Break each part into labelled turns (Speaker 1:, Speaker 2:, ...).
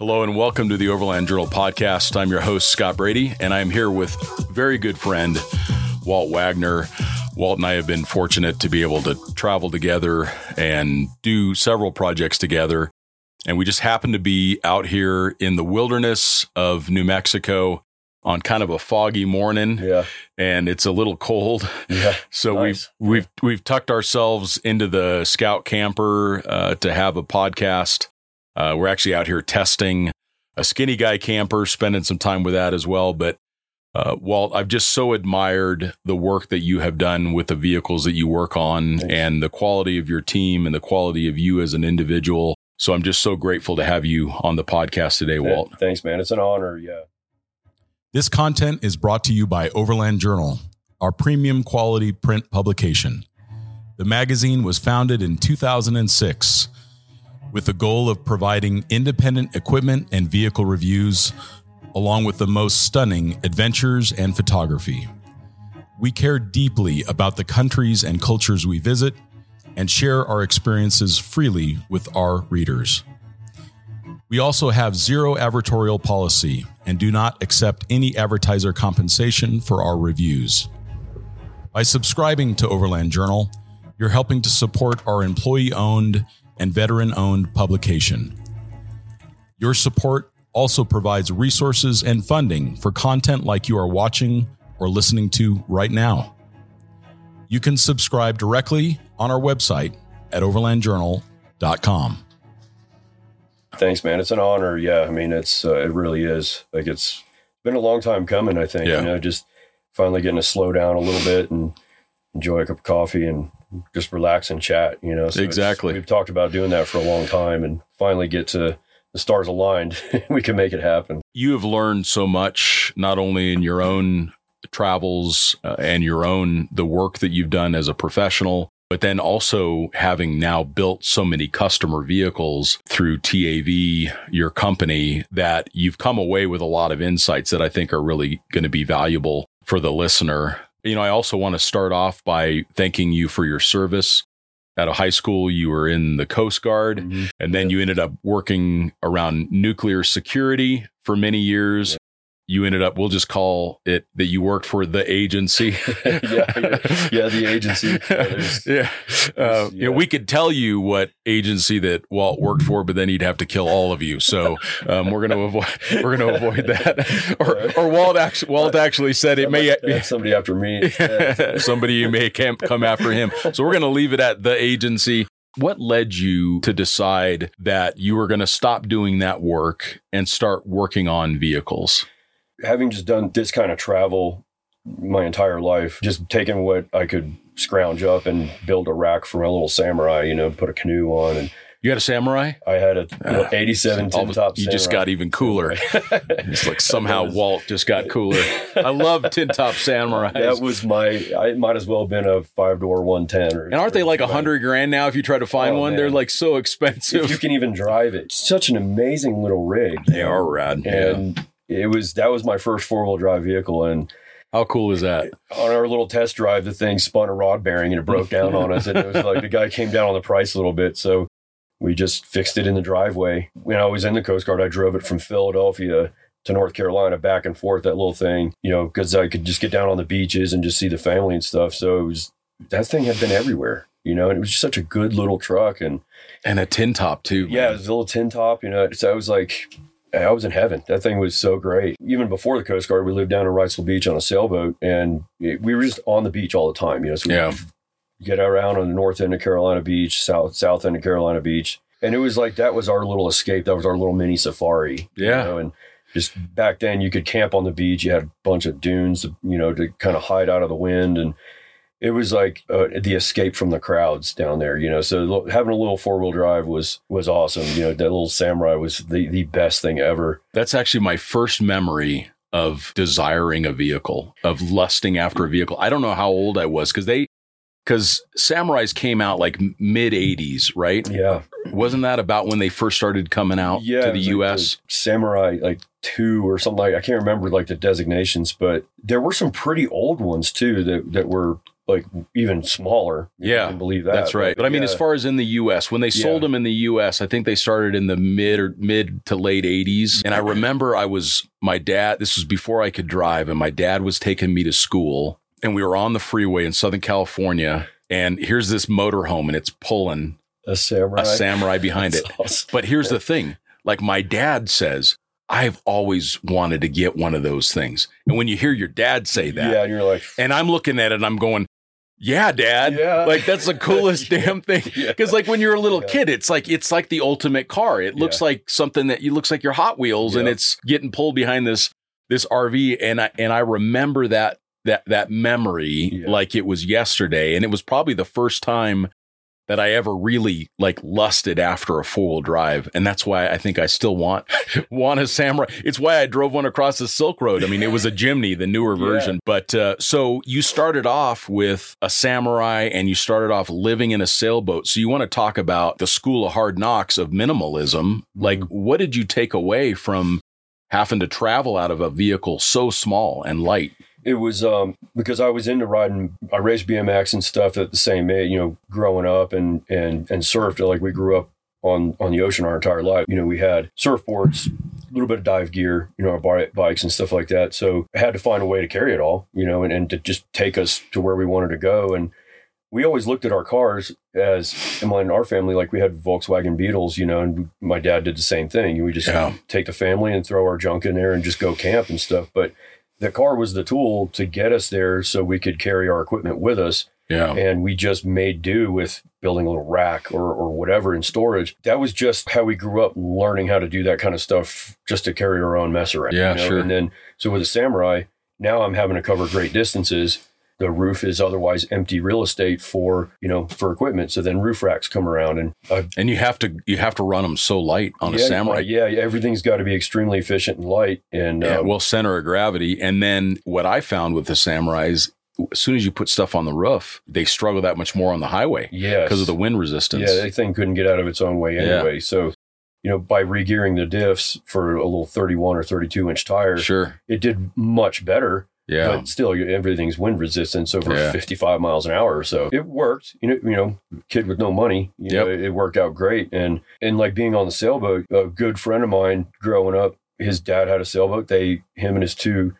Speaker 1: Hello and welcome to the Overland Journal podcast. I'm your host, Scott Brady, and I'm here with very good friend, Walt Wagner. Walt and I have been fortunate to be able to travel together and do several projects together. And we just happen to be out here in the wilderness of New Mexico on kind of a foggy morning.
Speaker 2: Yeah.
Speaker 1: And it's a little cold.
Speaker 2: Yeah.
Speaker 1: So
Speaker 2: Nice.
Speaker 1: we've we've we've tucked ourselves into the scout camper uh, to have a podcast. Uh, we're actually out here testing a skinny guy camper, spending some time with that as well. But uh, Walt, I've just so admired the work that you have done with the vehicles that you work on,
Speaker 2: Thanks.
Speaker 1: and the quality of your team, and the quality of you as an individual. So I'm just so grateful to have you on the podcast today, Walt.
Speaker 2: Thanks, man. It's an honor. Yeah.
Speaker 3: This content is brought to you by Overland Journal, our premium quality print publication. The magazine was founded in 2006 with the goal of providing independent equipment and vehicle reviews, along with the most stunning adventures and photography. We care deeply about the countries and cultures we visit and share our experiences freely with our readers. We also have zero advertorial policy and do not accept any advertiser compensation for our reviews. By subscribing to Overland Journal, you're helping to support our employee owned and veteran owned publication. Your support also provides resources and funding for content like you are watching or listening to right now. You can subscribe directly on our website at overlandjournal.com.
Speaker 2: Thanks, man. It's an honor. Yeah. I mean, it's, uh, it really is. Like, it's been a long time coming, I think.
Speaker 1: Yeah.
Speaker 2: You know, just finally getting to slow down a little bit and enjoy a cup of coffee and just relax and chat, you know. So
Speaker 1: Exactly.
Speaker 2: We've talked about doing that for a long time and finally get to the stars aligned. we can make it happen.
Speaker 1: you have learned so much not only in your own travels uh, and your own the work that you've done as a professional but then also having now built so many customer vehicles through TAV your company that you've come away with a lot of insights that I think are really going to be valuable for the listener. You know I also want to start off by thanking you for your service. Out of high school you were in the coast guard mm-hmm. and then you ended up working around nuclear security for many years. You ended up, we'll just call it that you worked for the agency.
Speaker 2: yeah, yeah, yeah, the agency. Yeah, there's-
Speaker 1: yeah. Uh, You know, we could tell you what agency that Walt worked for, but then he'd have to kill all of you. So um, we're going to avoid we're going to avoid that. or, or Walt actually Walt actually said it may
Speaker 2: somebody after me.
Speaker 1: somebody you may camp come after him. So we're going to leave it at the agency. What led you to decide that you were going to stop doing that work and start working on vehicles?
Speaker 2: Having just done this kind of travel my entire life, just taking what I could scrounge up and build a rack for my little samurai, you know, put a canoe on. And
Speaker 1: You had a samurai?
Speaker 2: I had a know, ah. 87
Speaker 1: All
Speaker 2: tin top
Speaker 1: you just got even cooler. It's like somehow
Speaker 2: was-
Speaker 1: Walt just got cooler. I love tin top samurai.
Speaker 2: That was my, I might as well have been a five door 110. Or,
Speaker 1: and aren't they like a hundred grand now if you try to find
Speaker 2: Oh,
Speaker 1: one? They're like so
Speaker 2: If
Speaker 1: expensive.
Speaker 2: you can even drive it. Such an amazing little rig.
Speaker 1: they are rad. yeah.
Speaker 2: It was, that was my first four wheel drive vehicle. And
Speaker 1: How cool is that?
Speaker 2: on our little test drive, the thing spun a rod bearing and it broke down on us. And it was like the guy came down on the price a little bit. So we just fixed it in the driveway. When I was in the Coast Guard, I drove it from Philadelphia to North Carolina back and forth, that little thing, you know, because I could just get down on the beaches and just see the family and stuff. So it was, that thing had been everywhere, you know, and it was just such a good little truck. And
Speaker 1: And a tin top too.
Speaker 2: yeah, it was a little tin top, you know. So I was like, I was in heaven. That thing was so great. Even before the Coast Guard, we lived down in Wrightsville Beach on a sailboat, and it- we were just on the beach all the time. You know, so we
Speaker 1: Yeah.
Speaker 2: get around on the north end of Carolina Beach, south south end of Carolina Beach, and it was like that was our little escape. That was our little mini safari. you
Speaker 1: Yeah.
Speaker 2: know, and just back then, you could camp on the beach. You had a bunch of dunes, you know, to kind of hide out of the wind and it was like uh, the escape from the crowds down there, you know. So having a little four wheel drive was was awesome. You know, that little Samurai was the the best thing ever.
Speaker 1: That's actually my first memory of desiring a vehicle, of lusting after a vehicle. I don't know how old I was because they, because Samurais came out like mid 80s, right?
Speaker 2: Yeah,
Speaker 1: Wasn't that about when they first started coming out
Speaker 2: yeah.
Speaker 1: to the
Speaker 2: was like
Speaker 1: US?
Speaker 2: the Samurai like two or something like I can't remember like the designations, but there were some pretty old ones too that that were like even smaller.
Speaker 1: Yeah,
Speaker 2: can believe that.
Speaker 1: That's right. But I mean, as far as in the U.S., when they sold
Speaker 2: Yeah.
Speaker 1: them in the U.S., I think they started in the mid or mid to late '80s. And I remember I was my dad. This was before I could drive, and my dad was taking me to school, and we were on the freeway in Southern California. And here's this motorhome, and it's pulling
Speaker 2: a samurai,
Speaker 1: a samurai behind it.
Speaker 2: Awesome.
Speaker 1: But here's the thing: like my dad says, I've always wanted to get one of those things. And when you hear your dad say that,
Speaker 2: Yeah, and you're like,
Speaker 1: and I'm looking at it, and I'm going, "Yeah, Dad."
Speaker 2: yeah,
Speaker 1: Like that's the coolest damn thing.
Speaker 2: Yeah.
Speaker 1: Because like when you're a little
Speaker 2: Yeah.
Speaker 1: kid, it's like it's like the ultimate car. It looks
Speaker 2: Yeah.
Speaker 1: like something that you looks like your Hot Wheels, and it's getting pulled behind this this RV. And I and I remember that that that memory
Speaker 2: Yeah.
Speaker 1: like it was yesterday, and it was probably the first time that I ever really like lusted after a four wheel drive, and that's why I think I still want want a Samurai. It's why I drove one across the Silk Road. I mean, it was a Jimny, the newer
Speaker 2: Yeah.
Speaker 1: version. But uh, so you started off with a Samurai, and you started off living in a sailboat. So you want to talk about the school of hard knocks of minimalism? Like, what did you take away from having to travel out of a vehicle so small and light?
Speaker 2: It was um because I was into riding I raced BMX and stuff at the same age, you know, growing up and and and surfed like we grew up on on the ocean our entire life. You know, we had surfboards, a little bit of dive gear, you know, our bikes and stuff like that. So I had to find a way to carry it all, you know, and, and to just take us to where we wanted to go. And we always looked at our cars as in our family, like we had Volkswagen Beetles, you know, and my dad did the same thing. We just
Speaker 1: Yeah.
Speaker 2: take the family and throw our junk in there and just go camp and stuff. But the car was the tool to get us there so we could carry our equipment with us
Speaker 1: Yeah.
Speaker 2: and we just made do with building a little rack or, or whatever in storage that was just how we grew up learning how to do that kind of stuff just to carry our own mess around
Speaker 1: Yeah, sure.
Speaker 2: and then so with a samurai now i'm having to cover great distances the roof is otherwise empty real estate for you know for equipment so then roof racks come around and uh,
Speaker 1: And you have to you have to run them so light on a Samurai.
Speaker 2: yeah everything's got to be extremely efficient and light and
Speaker 1: Yeah,
Speaker 2: uh,
Speaker 1: well, center of gravity. And then what I found with the Samurais, as soon as you put stuff on the roof, they struggle that much more on the highway
Speaker 2: yes.
Speaker 1: because of the wind resistance.
Speaker 2: Yeah, that thing couldn't get out of its own way
Speaker 1: Yeah.
Speaker 2: anyway. So, you know, by regearing the diffs for a little 31 or 32 inch tire,
Speaker 1: sure.
Speaker 2: it did much better.
Speaker 1: Yeah.
Speaker 2: But still, everything's wind resistance over
Speaker 1: Yeah.
Speaker 2: 55 miles an hour. or So it worked. You know, you know, kid with no money. You know,
Speaker 1: Yep.
Speaker 2: it, it worked out great. And and like being on the sailboat, a good friend of mine growing up, his dad had a sailboat. They, him and his two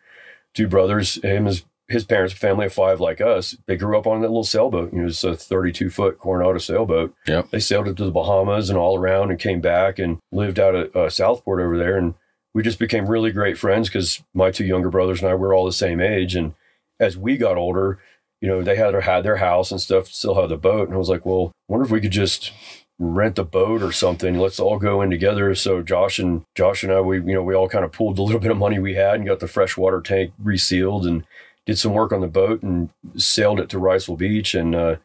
Speaker 2: two brothers, him his his parents, family of five like us, they grew up on that little sailboat. You know, it's a 32 foot Coronado sailboat.
Speaker 1: Yep.
Speaker 2: They sailed it to the Bahamas and all around and came back and lived out at uh, Southport over there. And we just became really great friends because my two younger brothers and I were all the same age. And as we got older, you know, they had had their house and stuff, still had the boat. And I was like, well, I wonder if we could just rent a boat or something. Let's all go in together. So Josh and Josh and I, we, you know, we all kind of pulled the little bit of money we had and got the freshwater tank resealed and did some work on the boat and sailed it to Wrightsville Beach and uh,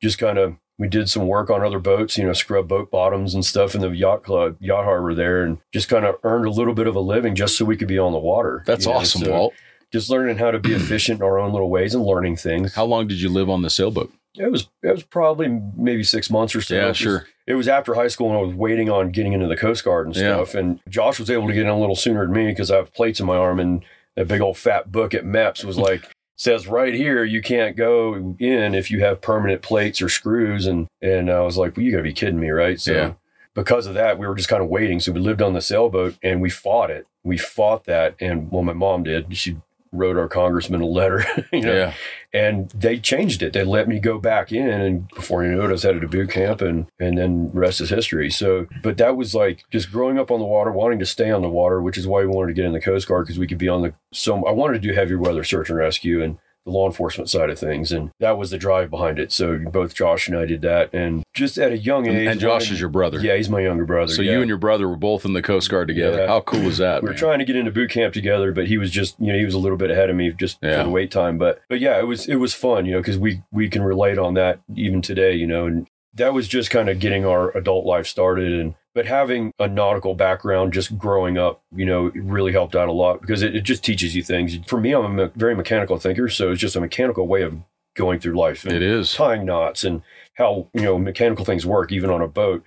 Speaker 2: just kind of we did some work on other boats, you know, scrub boat bottoms and stuff in the yacht club, yacht harbor there, and just kind of earned a little bit of a living just so we could be on the water.
Speaker 1: That's
Speaker 2: you know,
Speaker 1: awesome,
Speaker 2: so
Speaker 1: Walt.
Speaker 2: Just learning how to be efficient in our own little ways and learning things.
Speaker 1: How long did you live on the sailboat?
Speaker 2: It was it was probably maybe six months or so.
Speaker 1: yeah,
Speaker 2: It was-
Speaker 1: sure.
Speaker 2: It was after high school and I was waiting on getting into the Coast Guard and
Speaker 1: Yeah.
Speaker 2: stuff. And Josh was able to get in a little sooner than me because I have plates in my arm and a big old fat book at MEPS was like says right here you can't go in if you have permanent plates or screws and and I was like, well, you gotta be kidding me, right? So
Speaker 1: Yeah.
Speaker 2: because of that, we were just kind of waiting. So we lived on the sailboat and we fought it. We fought that, and well, my mom did. She wrote our congressman a letter, you know,
Speaker 1: Yeah.
Speaker 2: and they changed it. They let me go back in, and before you know it, I was headed to boot camp, and and then rest is history. So, but that was like just growing up on the water, wanting to stay on the water, which is why we wanted to get in the Coast Guard because we could be on the. So I wanted to do heavy weather search and rescue and the law enforcement side of things, and that was the drive behind it. So both Josh and I did that, and just at a young age.
Speaker 1: and Josh
Speaker 2: wanted-
Speaker 1: is your brother.
Speaker 2: yeah, he's my younger brother.
Speaker 1: So
Speaker 2: yeah.
Speaker 1: you and your brother were both in the Coast Guard together.
Speaker 2: Yeah.
Speaker 1: How cool is that?
Speaker 2: we were
Speaker 1: man?
Speaker 2: trying to get into boot camp together, but he was just, you know, he was a little bit ahead of me just
Speaker 1: Yeah.
Speaker 2: for the wait time. But, but yeah, it was, it was fun, you know, because we, we can relate on that even today, you know, and that was just kind of getting our adult life started. And, but having a nautical background just growing up, you know, really helped out a lot because it, it just teaches you things. For me, I'm a me- very mechanical thinker. So it's just a mechanical way of going through life
Speaker 1: It is.
Speaker 2: tying knots and how, you know, mechanical things work, even on a boat.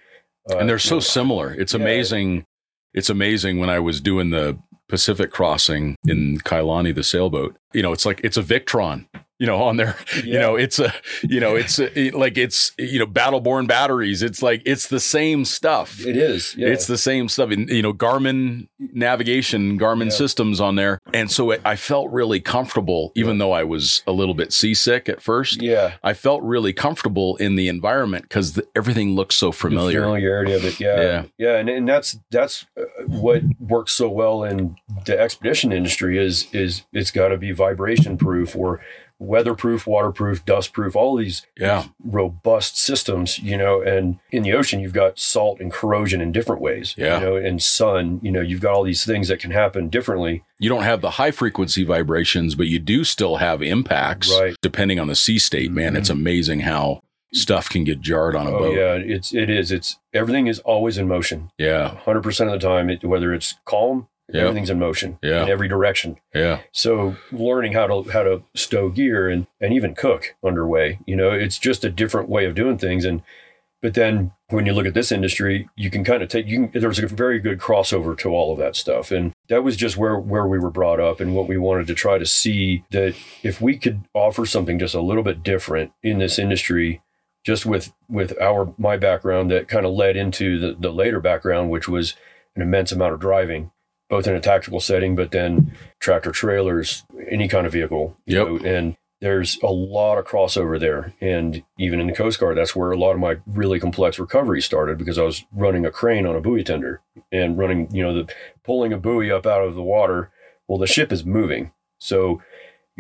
Speaker 2: Uh,
Speaker 1: and they're
Speaker 2: you
Speaker 1: so
Speaker 2: know,
Speaker 1: similar. It's
Speaker 2: Yeah.
Speaker 1: amazing. It's amazing when I was doing the Pacific crossing in Kailani, the sailboat. You know, it's like it's a Victron. You know, on there. You know, it's a, you know, it's a, like it's you know, battle-born batteries. It's like it's the same stuff.
Speaker 2: It is. Yeah.
Speaker 1: It's the same stuff. And, you know, Garmin navigation, Garmin
Speaker 2: Yeah.
Speaker 1: systems on there. And so it, I felt really comfortable, even though I was a little bit seasick at first.
Speaker 2: yeah.
Speaker 1: I felt really comfortable in the environment because everything looks so
Speaker 2: The
Speaker 1: familiar.
Speaker 2: familiarity of it. Yeah.
Speaker 1: Yeah.
Speaker 2: Yeah. And, and that's, that's uh, what works so well in the expedition industry is, is it's got to be vibration proof or weatherproof, waterproof, dust proof, all these
Speaker 1: Yeah.
Speaker 2: robust systems, you know, and in the ocean, you've got salt and corrosion in different ways,
Speaker 1: Yeah.
Speaker 2: you know, and sun, you know, you've got all these things that can happen differently.
Speaker 1: You don't have the high frequency vibrations, but you do still have impacts
Speaker 2: Right.
Speaker 1: depending on the sea state, man.
Speaker 2: Mhm.
Speaker 1: It's amazing how stuff can get jarred on a
Speaker 2: Oh
Speaker 1: boat.
Speaker 2: yeah, it's, it is. It's everything is always in motion.
Speaker 1: Yeah.
Speaker 2: 100% of the time, it, whether it's calm,
Speaker 1: Yeah.
Speaker 2: everything's in motion
Speaker 1: Yeah.
Speaker 2: in every direction.
Speaker 1: Yeah.
Speaker 2: So learning how to how to stow gear and and even cook underway, you know, it's just a different way of doing things. And but then when you look at this industry, you can kind of take you can, there's a very good crossover to all of that stuff, and that was just where where we were brought up and what we wanted to try to see that if we could offer something just a little bit different in this industry. Just with with our my background that kind of led into the, the later background, which was an immense amount of driving, both in a tactical setting, but then tractor trailers, any kind of vehicle.
Speaker 1: Yep.
Speaker 2: know, and there's a lot of crossover there. And even in the Coast Guard, that's where a lot of my really complex recovery started because I was running a crane on a buoy tender and running, you know, the pulling a buoy up out of the water. Well, the ship is moving. So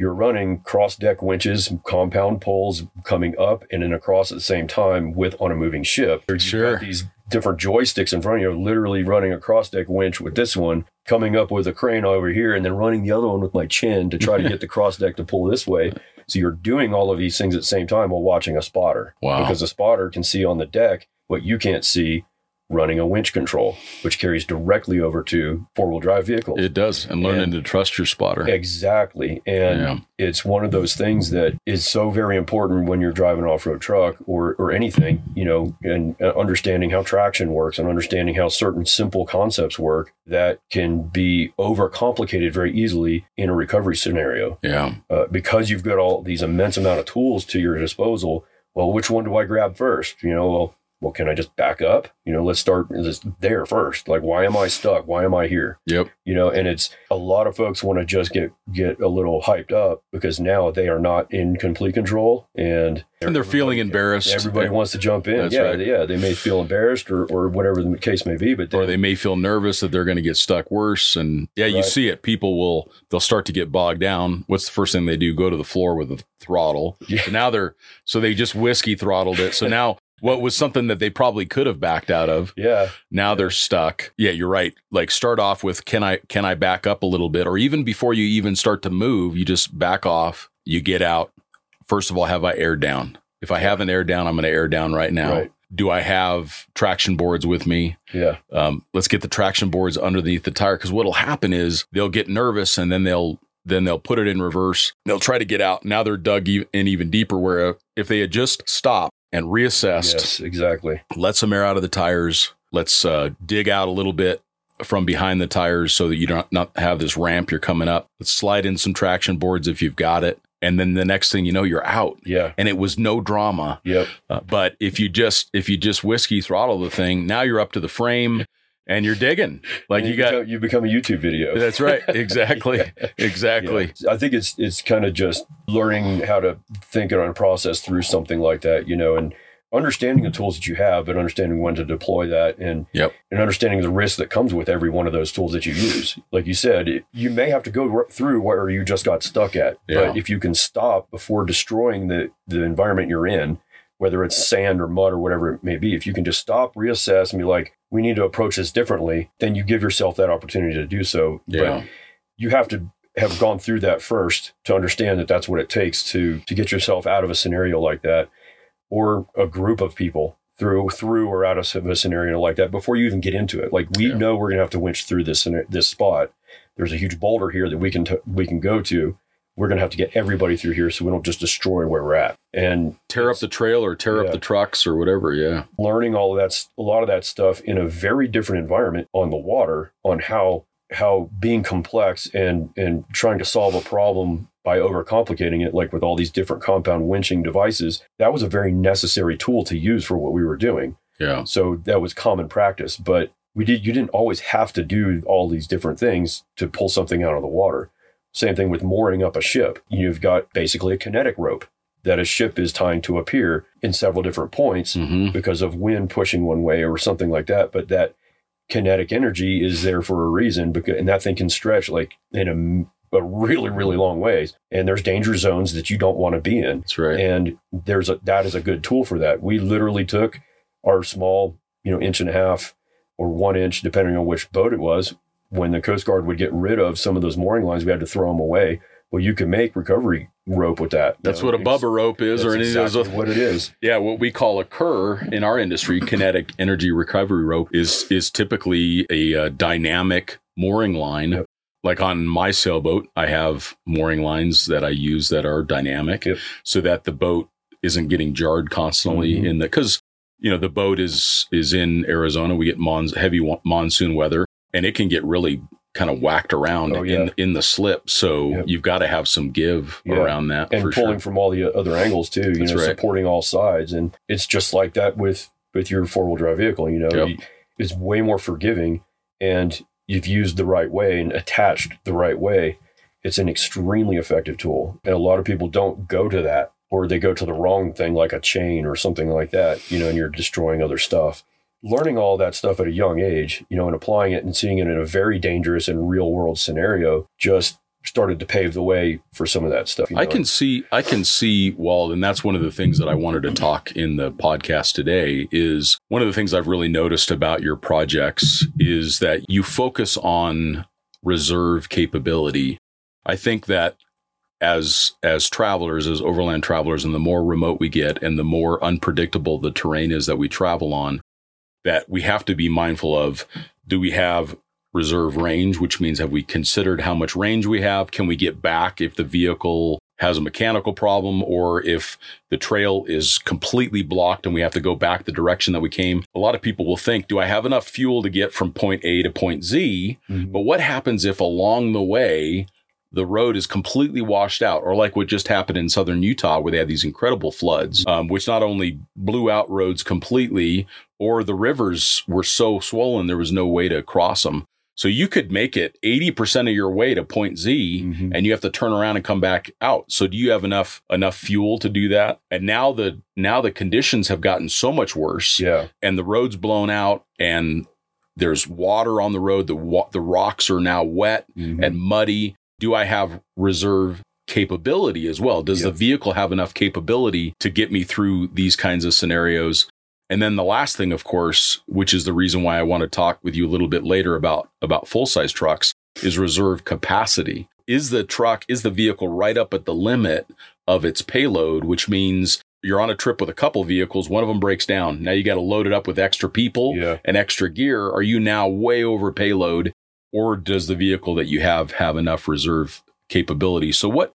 Speaker 2: you're running cross deck winches, compound poles coming up and then across at the same time with on a moving ship. You've
Speaker 1: Sure.
Speaker 2: got these different joysticks in front of you, literally running a cross deck winch with this one, coming up with a crane over here, and then running the other one with my chin to try to get the cross deck to pull this way. So you're doing all of these things at the same time while watching a spotter.
Speaker 1: Wow.
Speaker 2: Because the spotter can see on the deck what you can't see running a winch control, which carries directly over to four wheel drive vehicles.
Speaker 1: It does. And learning
Speaker 2: And-
Speaker 1: to trust your spotter.
Speaker 2: Exactly. And
Speaker 1: Yeah.
Speaker 2: it's one of those things that is so very important when you're driving an off-road truck or or anything, you know, and uh, understanding how traction works and understanding how certain simple concepts work that can be overcomplicated very easily in a recovery scenario.
Speaker 1: Yeah.
Speaker 2: Uh, because you've got all these immense amount of tools to your disposal, well, which one do I grab first? You know, well, well, can I just back up? You know, let's start this there first. Like, why am I stuck? Why am I here?
Speaker 1: Yep.
Speaker 2: you know and it's a lot of folks want to just get get a little hyped up because now they are not in complete control and
Speaker 1: And they're feeling embarrassed.
Speaker 2: everybody wants to jump in
Speaker 1: That's
Speaker 2: yeah
Speaker 1: right.
Speaker 2: yeah they may feel embarrassed or, or whatever the case may be but
Speaker 1: or they may feel nervous that they're going to get stuck worse and yeah you see it people will they'll start to get bogged down what's the first thing they do go to the floor with the throttle
Speaker 2: Yeah.
Speaker 1: so now they're so they just whiskey throttled it so now what was something that they probably could have backed out of.
Speaker 2: Yeah.
Speaker 1: Now they're stuck. Yeah you're right. Like start off with can i can i back up a little bit? Or even before you even start to move you just back off you get out. First of all have i aired down? If i haven't aired down i'm going to air down right now.
Speaker 2: Right.
Speaker 1: do i have traction boards with me?
Speaker 2: Yeah.
Speaker 1: Um, let's get the traction boards underneath the tire because what'll happen is they'll get nervous and then they'll then they'll put it in reverse. They'll try to get out. Now they're dug in even deeper where if they had just stopped and reassessed.
Speaker 2: Yes exactly.
Speaker 1: Let some air out of the tires. Let's uh, dig out a little bit from behind the tires so that you don't not have this ramp you're coming up. Let's slide in some traction boards if you've got it. And then the next thing you know you're out.
Speaker 2: Yeah.
Speaker 1: And it was no drama.
Speaker 2: Yep.
Speaker 1: Uh, but if you just if you just whiskey throttle the thing, now you're up to the frame and you're digging. Like
Speaker 2: And
Speaker 1: you got
Speaker 2: become, you become a youtube video
Speaker 1: that's right. Exactly. Exactly.
Speaker 2: Yeah. I think it's it's kind of just learning how to think and process through something like that, you know, and understanding the tools that you have, but understanding when to deploy that and
Speaker 1: Yep.
Speaker 2: and understanding the risk that comes with every one of those tools that you use. Like you said, it, you may have to go through where you just got stuck at,
Speaker 1: Yeah.
Speaker 2: but if you can stop before destroying the the environment you're in, whether it's sand or mud or whatever it may be, if you can just stop, reassess, and be like, we need to approach this differently, then you give yourself that opportunity to do so. But you have to have gone through that first to understand that that's what it takes to to get yourself out of a scenario like that or a group of people through through or out of a scenario like that before you even get into it like we
Speaker 1: Yeah.
Speaker 2: know we're going to have to winch through this this spot there's a huge boulder here that we can t- we can go to we're going to have to get everybody through here so we don't just destroy where we're at and
Speaker 1: Tear up the trail or tear
Speaker 2: Yeah.
Speaker 1: up the trucks or whatever. Yeah.
Speaker 2: learning all of that, a lot of that stuff in a very different environment on the water, on how how being complex and and trying to solve a problem by overcomplicating it, like with all these different compound winching devices, that was a very necessary tool to use for what we were doing.
Speaker 1: Yeah.
Speaker 2: So that was common practice. But we did you didn't always have to do all these different things to pull something out of the water. Same thing with mooring up a ship. You've got basically a kinetic rope that a ship is tying to a pier in several different points
Speaker 1: hmm
Speaker 2: because of wind pushing one way or something like that. But that kinetic energy is there for a reason because and that thing can stretch like in a, a really, really long ways. And there's danger zones that you don't want to be in.
Speaker 1: That's right.
Speaker 2: And there's a that is a good tool for that. We literally took our small, you know, inch and a half or one inch, depending on which boat it was. When the Coast Guard would get rid of some of those mooring lines, we had to throw them away. Well, you can make recovery rope with that.
Speaker 1: That's
Speaker 2: know,
Speaker 1: what a bubba rope is, or any of
Speaker 2: exactly
Speaker 1: those.
Speaker 2: what it is.
Speaker 1: Yeah, what we call a KERR in our industry, kinetic energy recovery rope, is is typically a uh, dynamic mooring line.
Speaker 2: Yep.
Speaker 1: Like on my sailboat, I have mooring lines that I use that are dynamic,
Speaker 2: Yep.
Speaker 1: so that the boat isn't getting jarred constantly
Speaker 2: Mhm.
Speaker 1: in the because you know the boat is is in Arizona. We get mons, heavy wa- monsoon weather, and it can get really kind of whacked around
Speaker 2: Oh, yeah.
Speaker 1: in in the slip. So
Speaker 2: Yep.
Speaker 1: you've got to have some give
Speaker 2: Yeah.
Speaker 1: around that
Speaker 2: and pulling
Speaker 1: sure.
Speaker 2: from all the uh, other angles too. You
Speaker 1: That's
Speaker 2: know,
Speaker 1: right.
Speaker 2: supporting all sides, and it's just like that with with your four wheel drive vehicle. You know,
Speaker 1: Yep.
Speaker 2: It's way more forgiving, and you've used the right way and attached the right way. It's an extremely effective tool, and a lot of people don't go to that, or they go to the wrong thing, like a chain or something like that. You know, and you're destroying other stuff. Learning all that stuff at a young age, you know, and applying it and seeing it in a very dangerous and real world scenario just started to pave the way for some of that stuff. you
Speaker 1: I can see, I can see, Walt, and that's one of the things that I wanted to talk in the podcast today. Is one of the things I've really noticed about your projects is that you focus on reserve capability. I think that as as travelers, as overland travelers, and the more remote we get, and the more unpredictable the terrain is that we travel on, that we have to be mindful of. Do we have reserve range, which means have we considered how much range we have? Can we get back if the vehicle has a mechanical problem or if the trail is completely blocked and we have to go back the direction that we came? A lot of people will think, do I have enough fuel to get from point A to point Z?
Speaker 2: Mhm.
Speaker 1: But what happens if along the way the road is completely washed out, or like what just happened in southern Utah, where they had these incredible floods, um, which not only blew out roads completely, or the rivers were so swollen there was no way to cross them. So you could make it 80% of your way to point Z
Speaker 2: Mhm.
Speaker 1: and you have to turn around and come back out. So do you have enough enough fuel to do that? And now the now the conditions have gotten so much worse
Speaker 2: Yeah.
Speaker 1: and the road's blown out and there's water on the road the wa- the rocks are now wet
Speaker 2: Mhm.
Speaker 1: and muddy do i have reserve capability as well does the vehicle have enough capability to get me through these kinds of scenarios and then the last thing of course which is the reason why i want to talk with you a little bit later about about full size trucks is reserve capacity. Is the truck is the vehicle right up at the limit of its payload which means you're on a trip with a couple vehicles one of them breaks down. Now you got to load it up with extra people
Speaker 2: yeah.
Speaker 1: and extra gear. Are you now way over payload or does the vehicle that you have have enough reserve capability? So what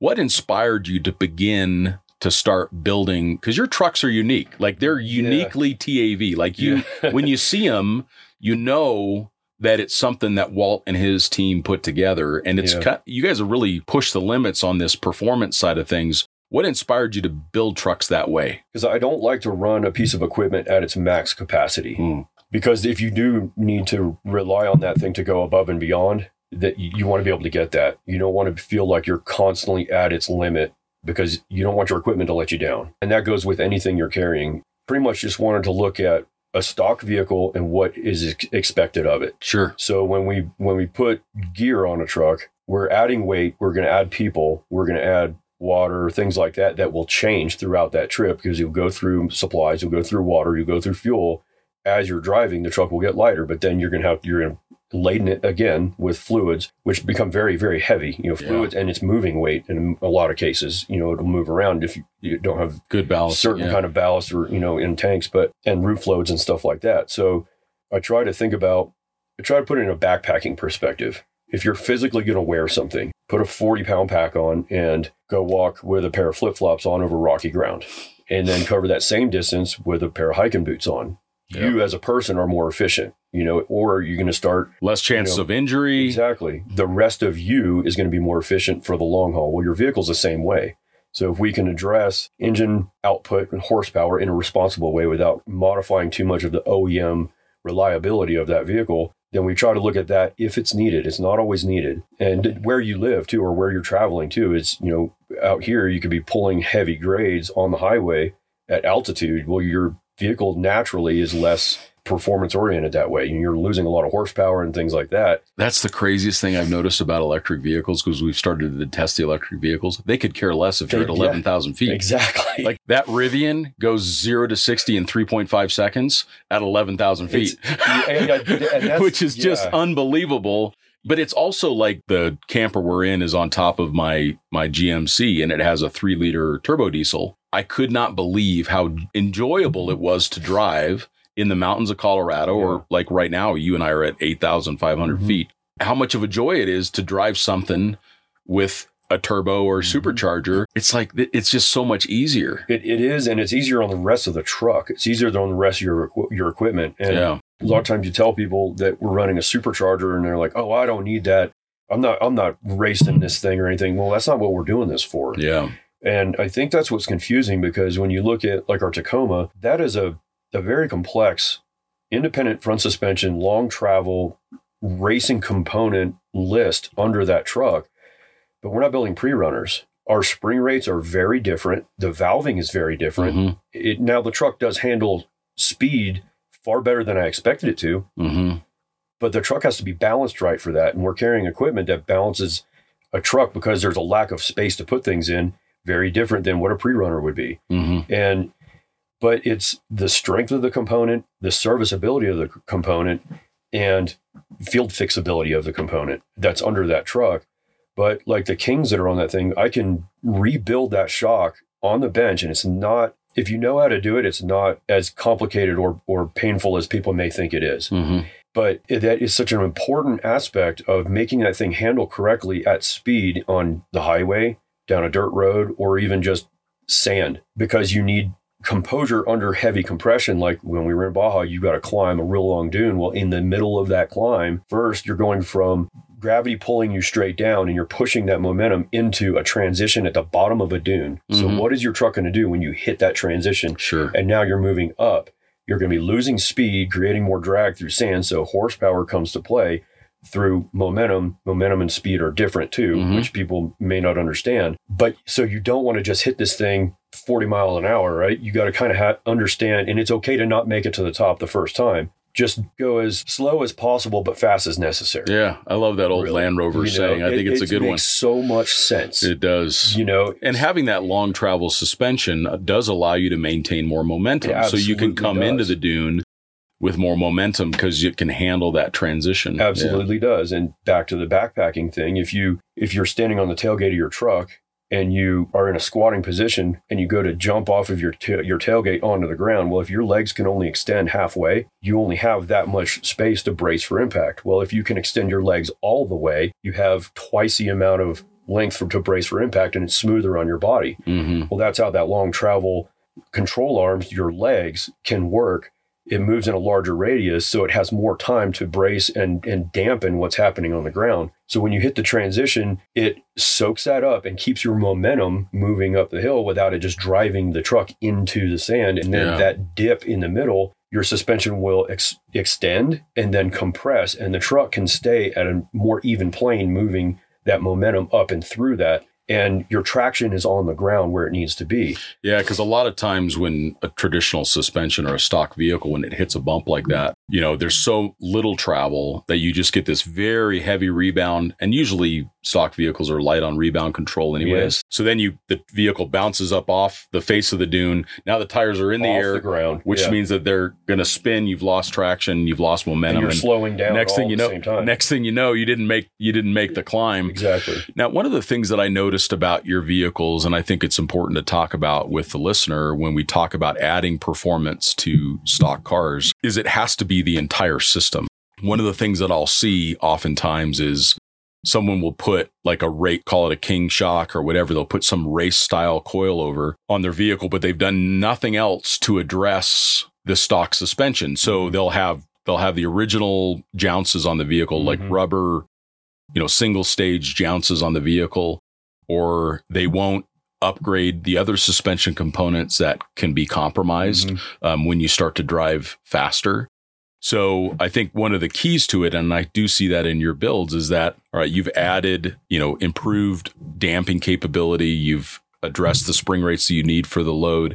Speaker 1: what inspired you to begin to start building because your trucks are unique like they're
Speaker 2: Yeah.
Speaker 1: uniquely tav like you
Speaker 2: Yeah.
Speaker 1: when you see them you know that it's something that Walt and his team put together and it's
Speaker 2: Yeah.
Speaker 1: you guys have really pushed the limits on this performance side of things what inspired you to build trucks that way
Speaker 2: because I don't like to run a piece of equipment at its max capacity.
Speaker 1: Hmm.
Speaker 2: Because if you do need to rely on that thing to go above and beyond, that you want to be able to get that. You don't want to feel like you're constantly at its limit because you don't want your equipment to let you down. And that goes with anything you're carrying. Pretty much just wanted to look at a stock vehicle and what is ex- expected of it.
Speaker 1: sure
Speaker 2: So when we when we put gear on a truck, we're adding weight, we're going to add people, we're going to add water, things like that that will change throughout that trip because you'll go through supplies, you'll go through water, you'll go through fuel. As you're driving, the truck will get lighter, but then you're going to have you're going to laden it again with fluids, which become very very heavy. You know,
Speaker 1: Yeah.
Speaker 2: fluids and it's moving weight in a lot of cases. You know, it'll move around if you, you don't have
Speaker 1: good balance
Speaker 2: certain
Speaker 1: yeah.
Speaker 2: kind of ballast or you know in tanks but and roof loads and stuff like that so i try to think about i try to put it in a backpacking perspective if you're physically going to wear something put a 40 pound pack on and go walk with a pair of flip-flops on over rocky ground and then cover that same distance with a pair of hiking boots on you as a person are more efficient you know, or you're going to start
Speaker 1: less chances
Speaker 2: know,
Speaker 1: of injury.
Speaker 2: Exactly. The rest of you is going to be more efficient for the long haul. Well, your vehicle's the same way. So if we can address engine output and horsepower in a responsible way without modifying too much of the OEM reliability of that vehicle, then we try to look at that if it's needed. It's not always needed. And where you live too, or where you're traveling to, is, you know, out here, you could be pulling heavy grades on the highway at altitude. Well, your vehicle naturally is less performance oriented that way. You're losing a lot of horsepower and things like that.
Speaker 1: That's the craziest thing I've noticed about electric vehicles because we've started to test the electric vehicles. They could care less if you're at 11,000 feet.
Speaker 2: Exactly.
Speaker 1: Like that Rivian goes zero to 60 in 3.5 seconds at 11,000 feet,
Speaker 2: and, and
Speaker 1: which is just unbelievable. But it's also like the camper we're in is on top of my my GMC and it has a three liter turbo diesel. I could not believe how enjoyable it was to drive in the mountains of Colorado, yeah. or like right now, you and I are at 8,500 mm-hmm. feet. How much of a joy it is to drive something with a turbo or mm-hmm. supercharger. It's like, it's just so much easier.
Speaker 2: It, it is. And it's easier on the rest of the truck. It's easier than on the rest of your, your equipment. And yeah. A lot of times you tell people that we're running a supercharger and they're like, oh, I don't need that. I'm not, I'm not racing this thing or anything. Well, that's not what we're doing this for.
Speaker 1: Yeah.
Speaker 2: And I think that's what's confusing because when you look at like our Tacoma, that is a a very complex independent front suspension, long travel racing component list under that truck. But we're not building pre runners. Our spring rates are very different. The valving is very different. Mm-hmm. It, now, the truck does handle speed far better than I expected it to. Mm-hmm. But the truck has to be balanced right for that. And we're carrying equipment that balances a truck because there's a lack of space to put things in, very different than what a pre runner would be. Mm-hmm. And but it's the strength of the component, the serviceability of the component, and field fixability of the component that's under that truck. But like the Kings that are on that thing, I can rebuild that shock on the bench, and it's not. If you know how to do it, it's not as complicated or or painful as people may think it is. Mm-hmm. But it, that is such an important aspect of making that thing handle correctly at speed on the highway, down a dirt road, or even just sand, because you need composure under heavy compression, like when we were in Baja, you got to climb a real long dune. Well, in the middle of that climb, first you're going from gravity pulling you straight down and you're pushing that momentum into a transition at the bottom of a dune. Mm-hmm. So, what is your truck going to do when you hit that transition?
Speaker 1: Sure.
Speaker 2: And now you're moving up. You're going to be losing speed, creating more drag through sand. So, horsepower comes to play through momentum. Momentum and speed are different too, mm-hmm. which people may not understand. But so you don't want to just hit this thing 40 mile an hour, right? You got to kind of ha- understand, and it's okay to not make it to the top the first time. Just go as slow as possible, but fast as necessary.
Speaker 1: Yeah, I love that old really. Land Rover you know, saying. I it, think it's a good one.
Speaker 2: So much sense.
Speaker 1: It does.
Speaker 2: You know,
Speaker 1: and having that long travel suspension uh, does allow you to maintain more momentum, so you can come does. into the dune with more momentum because it can handle that transition.
Speaker 2: Absolutely yeah. does. And back to the backpacking thing, if you if you're standing on the tailgate of your truck and you are in a squatting position and you go to jump off of your ta- your tailgate onto the ground, well if your legs can only extend halfway, you only have that much space to brace for impact. Well, if you can extend your legs all the way, you have twice the amount of length for, to brace for impact and it's smoother on your body. Mm-hmm. Well, that's how that long travel control arms, your legs can work it moves in a larger radius, so it has more time to brace and, and dampen what's happening on the ground. So when you hit the transition, it soaks that up and keeps your momentum moving up the hill without it just driving the truck into the sand. And then yeah. that dip in the middle, your suspension will ex- extend and then compress, and the truck can stay at a more even plane, moving that momentum up and through that and your traction is on the ground where it needs to be.
Speaker 1: Yeah, because a lot of times when a traditional suspension or a stock vehicle, when it hits a bump like that, you know, there's so little travel that you just get this very heavy rebound. And usually stock vehicles are light on rebound control anyways. Yes. So then you the vehicle bounces up off the face of the dune. Now the tires are in the
Speaker 2: off
Speaker 1: air,
Speaker 2: the ground,
Speaker 1: which
Speaker 2: yeah.
Speaker 1: means that they're going to spin. You've lost traction. You've lost momentum.
Speaker 2: And you're and slowing down.
Speaker 1: Next thing you know, next thing you know, you didn't make you didn't make the climb.
Speaker 2: Exactly.
Speaker 1: Now, one of the things that I noticed about your vehicles, and I think it's important to talk about with the listener when we talk about adding performance to stock cars, is it has to be the entire system. One of the things that I'll see oftentimes is someone will put like a rate, call it a king shock or whatever. They'll put some race style coilover on their vehicle, but they've done nothing else to address the stock suspension. So they'll have they'll have the original jounces on the vehicle, like
Speaker 2: Mhm.
Speaker 1: rubber, you know, single stage jounces on the vehicle, or they won't upgrade the other suspension components that can be compromised
Speaker 2: Mhm.
Speaker 1: um, when you start to drive faster. So I think one of the keys to it, and I do see that in your builds, is that all right, you've added, you know, improved damping capability, you've addressed the spring rates that you need for the load,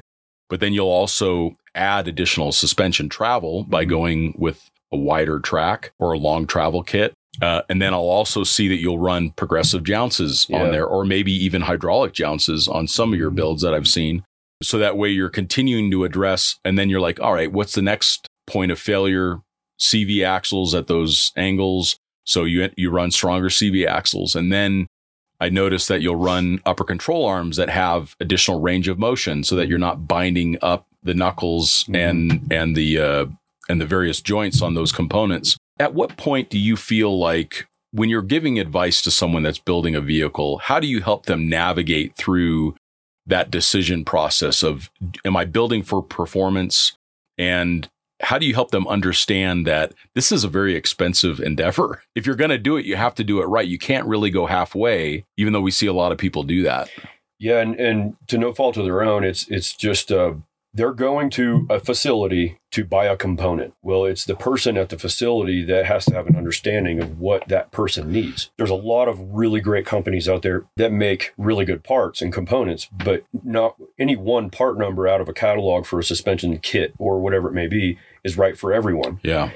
Speaker 1: but then you'll also add additional suspension travel by
Speaker 2: Mhm.
Speaker 1: going with a wider track or a long travel kit. Uh, and then I'll also see that you'll run progressive jounces
Speaker 2: Yeah.
Speaker 1: on there, or maybe even hydraulic jounces on some of your
Speaker 2: Mhm.
Speaker 1: builds that I've seen. So that way you're continuing to address, and then you're like, all right, what's the next point of failure? CV axles at those angles. So you you run stronger CV axles, and then I notice that you'll run upper control arms that have additional range of motion, so that you're not binding up the knuckles
Speaker 2: Mhm.
Speaker 1: and and the uh, and the various joints on those components. At what point do you feel like when you're giving advice to someone that's building a vehicle, how do you help them navigate through that decision process of am I building for performance and how do you help them understand that this is a very expensive endeavor? If you're going to do it, you have to do it right. You can't really go halfway, even though we see a lot of people do that.
Speaker 2: Yeah, and, and to no fault of their own, it's it's just uh, they're going to a facility to buy a component. Well, it's the person at the facility that has to have an understanding of what that person needs. There's a lot of really great companies out there that make really good parts and components, but not any one part number out of a catalog for a suspension kit or whatever it may be is right for everyone
Speaker 1: Yeah.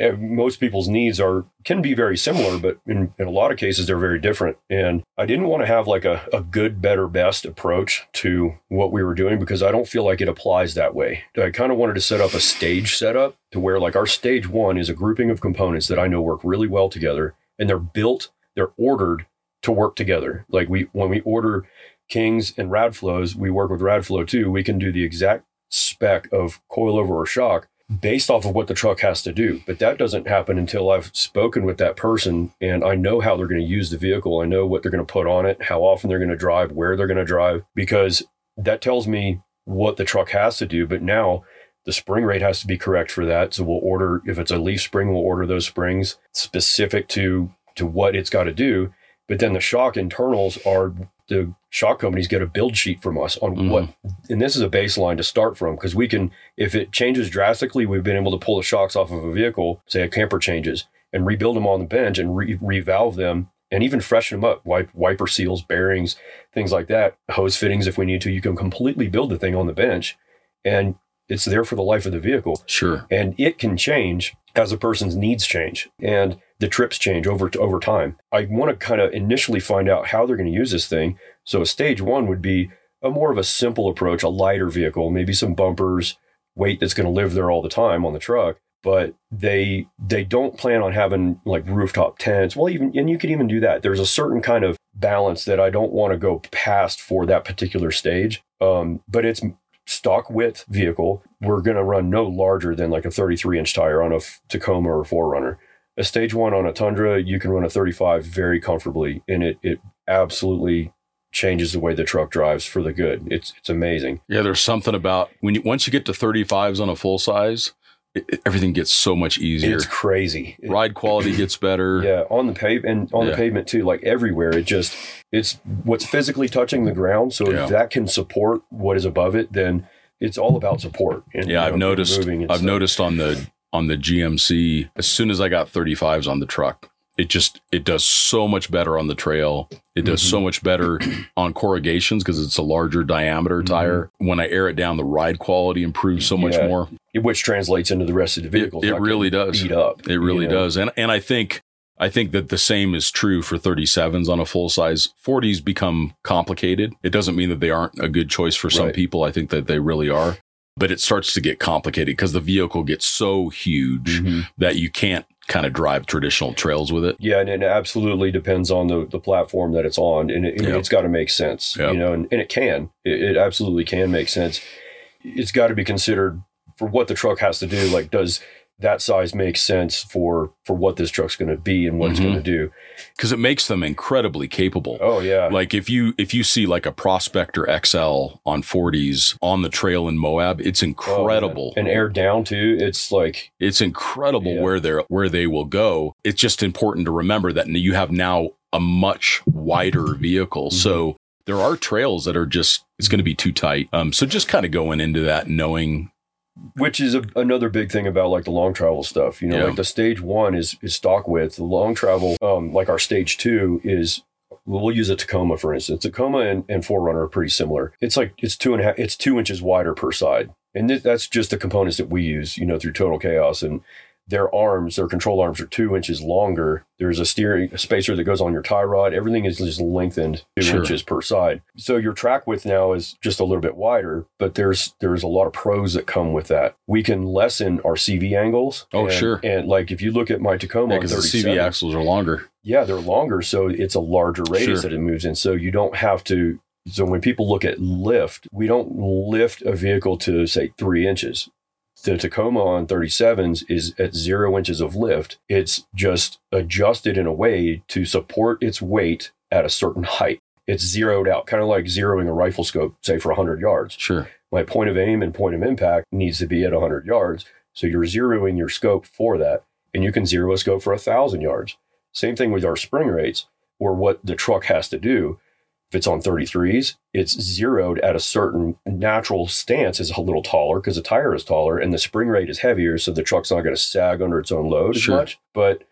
Speaker 2: Uh, most people's needs are can be very similar, but in, in a lot of cases they're very different. And I didn't want to have like a, a good, better, best approach to what we were doing because I don't feel like it applies that way. I kind of wanted to set up a stage setup to where like our stage one is a grouping of components that I know work really well together and they're built, they're ordered to work together. Like we when we order Kings and Radflos, we work with Radflo too. We can do the exact spec of coilover or shock based off of what the truck has to do. But that doesn't happen until I've spoken with that person and I know how they're going to use the vehicle. I know what they're going to put on it, how often they're going to drive, where they're going to drive, because that tells me what the truck has to do. But now the spring rate has to be correct for that. So we'll order, if it's a leaf spring, we'll order those springs specific to to what it's got to do. But then the shock internals are the shock companies get a build sheet from us on
Speaker 1: Mhm.
Speaker 2: what, and this is a baseline to start from because we can, if it changes drastically, we've been able to pull the shocks off of a vehicle, say a camper changes, and rebuild them on the bench and re- revalve them and even freshen them up, wipe, wiper seals, bearings, things like that, hose fittings if we need to. You can completely build the thing on the bench, and it's there for the life of the vehicle
Speaker 1: Sure.
Speaker 2: and it can change as a person's needs change and the trips change over over time. I want to kind of initially find out how they're going to use this thing. So a stage one would be a more of a simple approach, a lighter vehicle, maybe some bumpers, weight that's going to live there all the time on the truck. But they they don't plan on having like rooftop tents. Well, even and you can even do that. There's a certain kind of balance that I don't want to go past for that particular stage. Um, but it's stock width vehicle, we're going to run no larger than like a 33 inch tire on a Tacoma or 4Runner. A stage one on a Tundra, you can run a 35 very comfortably, and it it absolutely changes the way the truck drives for the good. It's it's amazing.
Speaker 1: Yeah, there's something about when you once you get to 35s on a full size, it, everything gets so much easier.
Speaker 2: It's crazy.
Speaker 1: Ride quality gets better.
Speaker 2: yeah, on the pave and on
Speaker 1: Yeah.
Speaker 2: the pavement too, like everywhere. It just it's what's physically touching the ground. So
Speaker 1: Yeah.
Speaker 2: if that can support what is above it, then it's all about support. And,
Speaker 1: Yeah,
Speaker 2: you
Speaker 1: I've noticed. I've
Speaker 2: stuff.
Speaker 1: noticed on the on the GMC as soon as I got 35s on the truck, it just it does so much better on the trail. It does
Speaker 2: Mm-hmm.
Speaker 1: so much better on corrugations because it's a larger diameter
Speaker 2: Mhm.
Speaker 1: tire. When I air it down, the ride quality improves so much
Speaker 2: Yeah.
Speaker 1: more.
Speaker 2: which translates into the rest of the
Speaker 1: It, it really does.
Speaker 2: beat up.
Speaker 1: It really
Speaker 2: you know?
Speaker 1: does. And and I think I think that the same is true for 37s on a full size. 40s become complicated. It doesn't mean that they aren't a good choice for some
Speaker 2: Right.
Speaker 1: people. I think that they really are. But it starts to get complicated because the vehicle gets so huge mm-hmm. that you can't kind of drive traditional trails with it.
Speaker 2: Yeah, and it absolutely depends on the, the platform that it's on, and it, it's got to make sense,
Speaker 1: Yep.
Speaker 2: you know, and, and it can. It, it absolutely can make sense. It's got to be considered for what the truck has to do. Like, does that size makes sense for for what this truck's going to be and what it's
Speaker 1: Mhm.
Speaker 2: going to do.
Speaker 1: because it makes them incredibly capable.
Speaker 2: Oh yeah,
Speaker 1: Like if you if you see like a Prospector XL on 40s on the trail in Moab, it's
Speaker 2: Oh,
Speaker 1: incredible.
Speaker 2: and air down too. It's like
Speaker 1: it's incredible
Speaker 2: Yeah.
Speaker 1: where they're where they will go. It's just important to remember that you have now a much wider vehicle.
Speaker 2: Mm-hmm.
Speaker 1: So there are trails that are just it's going to be too tight. Um, so just kind of going into that knowing
Speaker 2: which is a, another big thing about like the long travel stuff. You know,
Speaker 1: Yeah.
Speaker 2: like the stage one is is stock width. The long travel, um, like our stage two is. We'll use a Tacoma for instance. Tacoma and, and 4Runner are pretty similar. It's like it's two and a half. It's two inches wider per side, and th- that's just the components that we use. You know, through Total Chaos and their arms, their control arms are two inches longer. There's a steering a spacer that goes on your tie rod. Everything is just lengthened two
Speaker 1: Sure.
Speaker 2: inches per side. So your track width now is just a little bit wider, but there's there's a lot of pros that come with that. We can lessen our CV angles.
Speaker 1: Oh,
Speaker 2: and-
Speaker 1: sure.
Speaker 2: And like if you look at my Tacoma
Speaker 1: because the CV axles are longer.
Speaker 2: yeah, they're longer, so it's a larger radius
Speaker 1: Sure.
Speaker 2: that it moves in. So you don't have to. So when people look at lift, we don't lift a vehicle to say three inches. The Tacoma on 37s is at zero inches of lift. It's just adjusted in a way to support its weight at a certain height. It's zeroed out, kind of like zeroing a rifle scope, say for 100 yards
Speaker 1: Sure.
Speaker 2: my point of aim and point of impact needs to be at 100 yards. So you're zeroing your scope for that, and you can zero a scope for 1,000 yards. Same thing with our spring rates, or what the truck has to do. If it's on 33s, it's zeroed at a certain natural stance is a little taller because the tire is taller and the spring rate is heavier, so the truck's not going to sag under its own load
Speaker 1: Sure.
Speaker 2: as much. But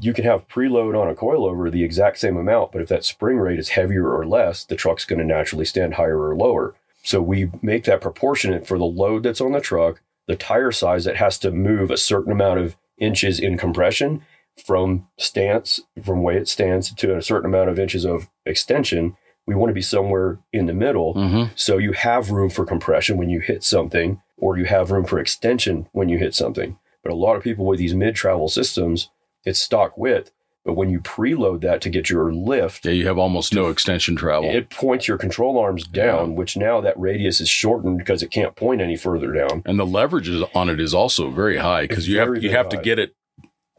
Speaker 2: you can have preload on a coilover the exact same amount, but if that spring rate is heavier or less, the truck's going to naturally stand higher or lower. So we make that proportionate for the load that's on the truck, the tire size that has to move a certain amount of inches in compression from stance, from way it stands to a certain amount of inches of extension. We want to be somewhere in the middle.
Speaker 1: hmm
Speaker 2: So you have room for compression when you hit something, or you have room for extension when you hit something. But a lot of people with these mid travel systems, it's stock width. But when you preload that to get your lift,
Speaker 1: Yeah, you have almost no extension travel.
Speaker 2: it points your control arms down, which now that radius is shortened because it can't point any further down.
Speaker 1: and the leverage is- on it is also very high because you have you have to get it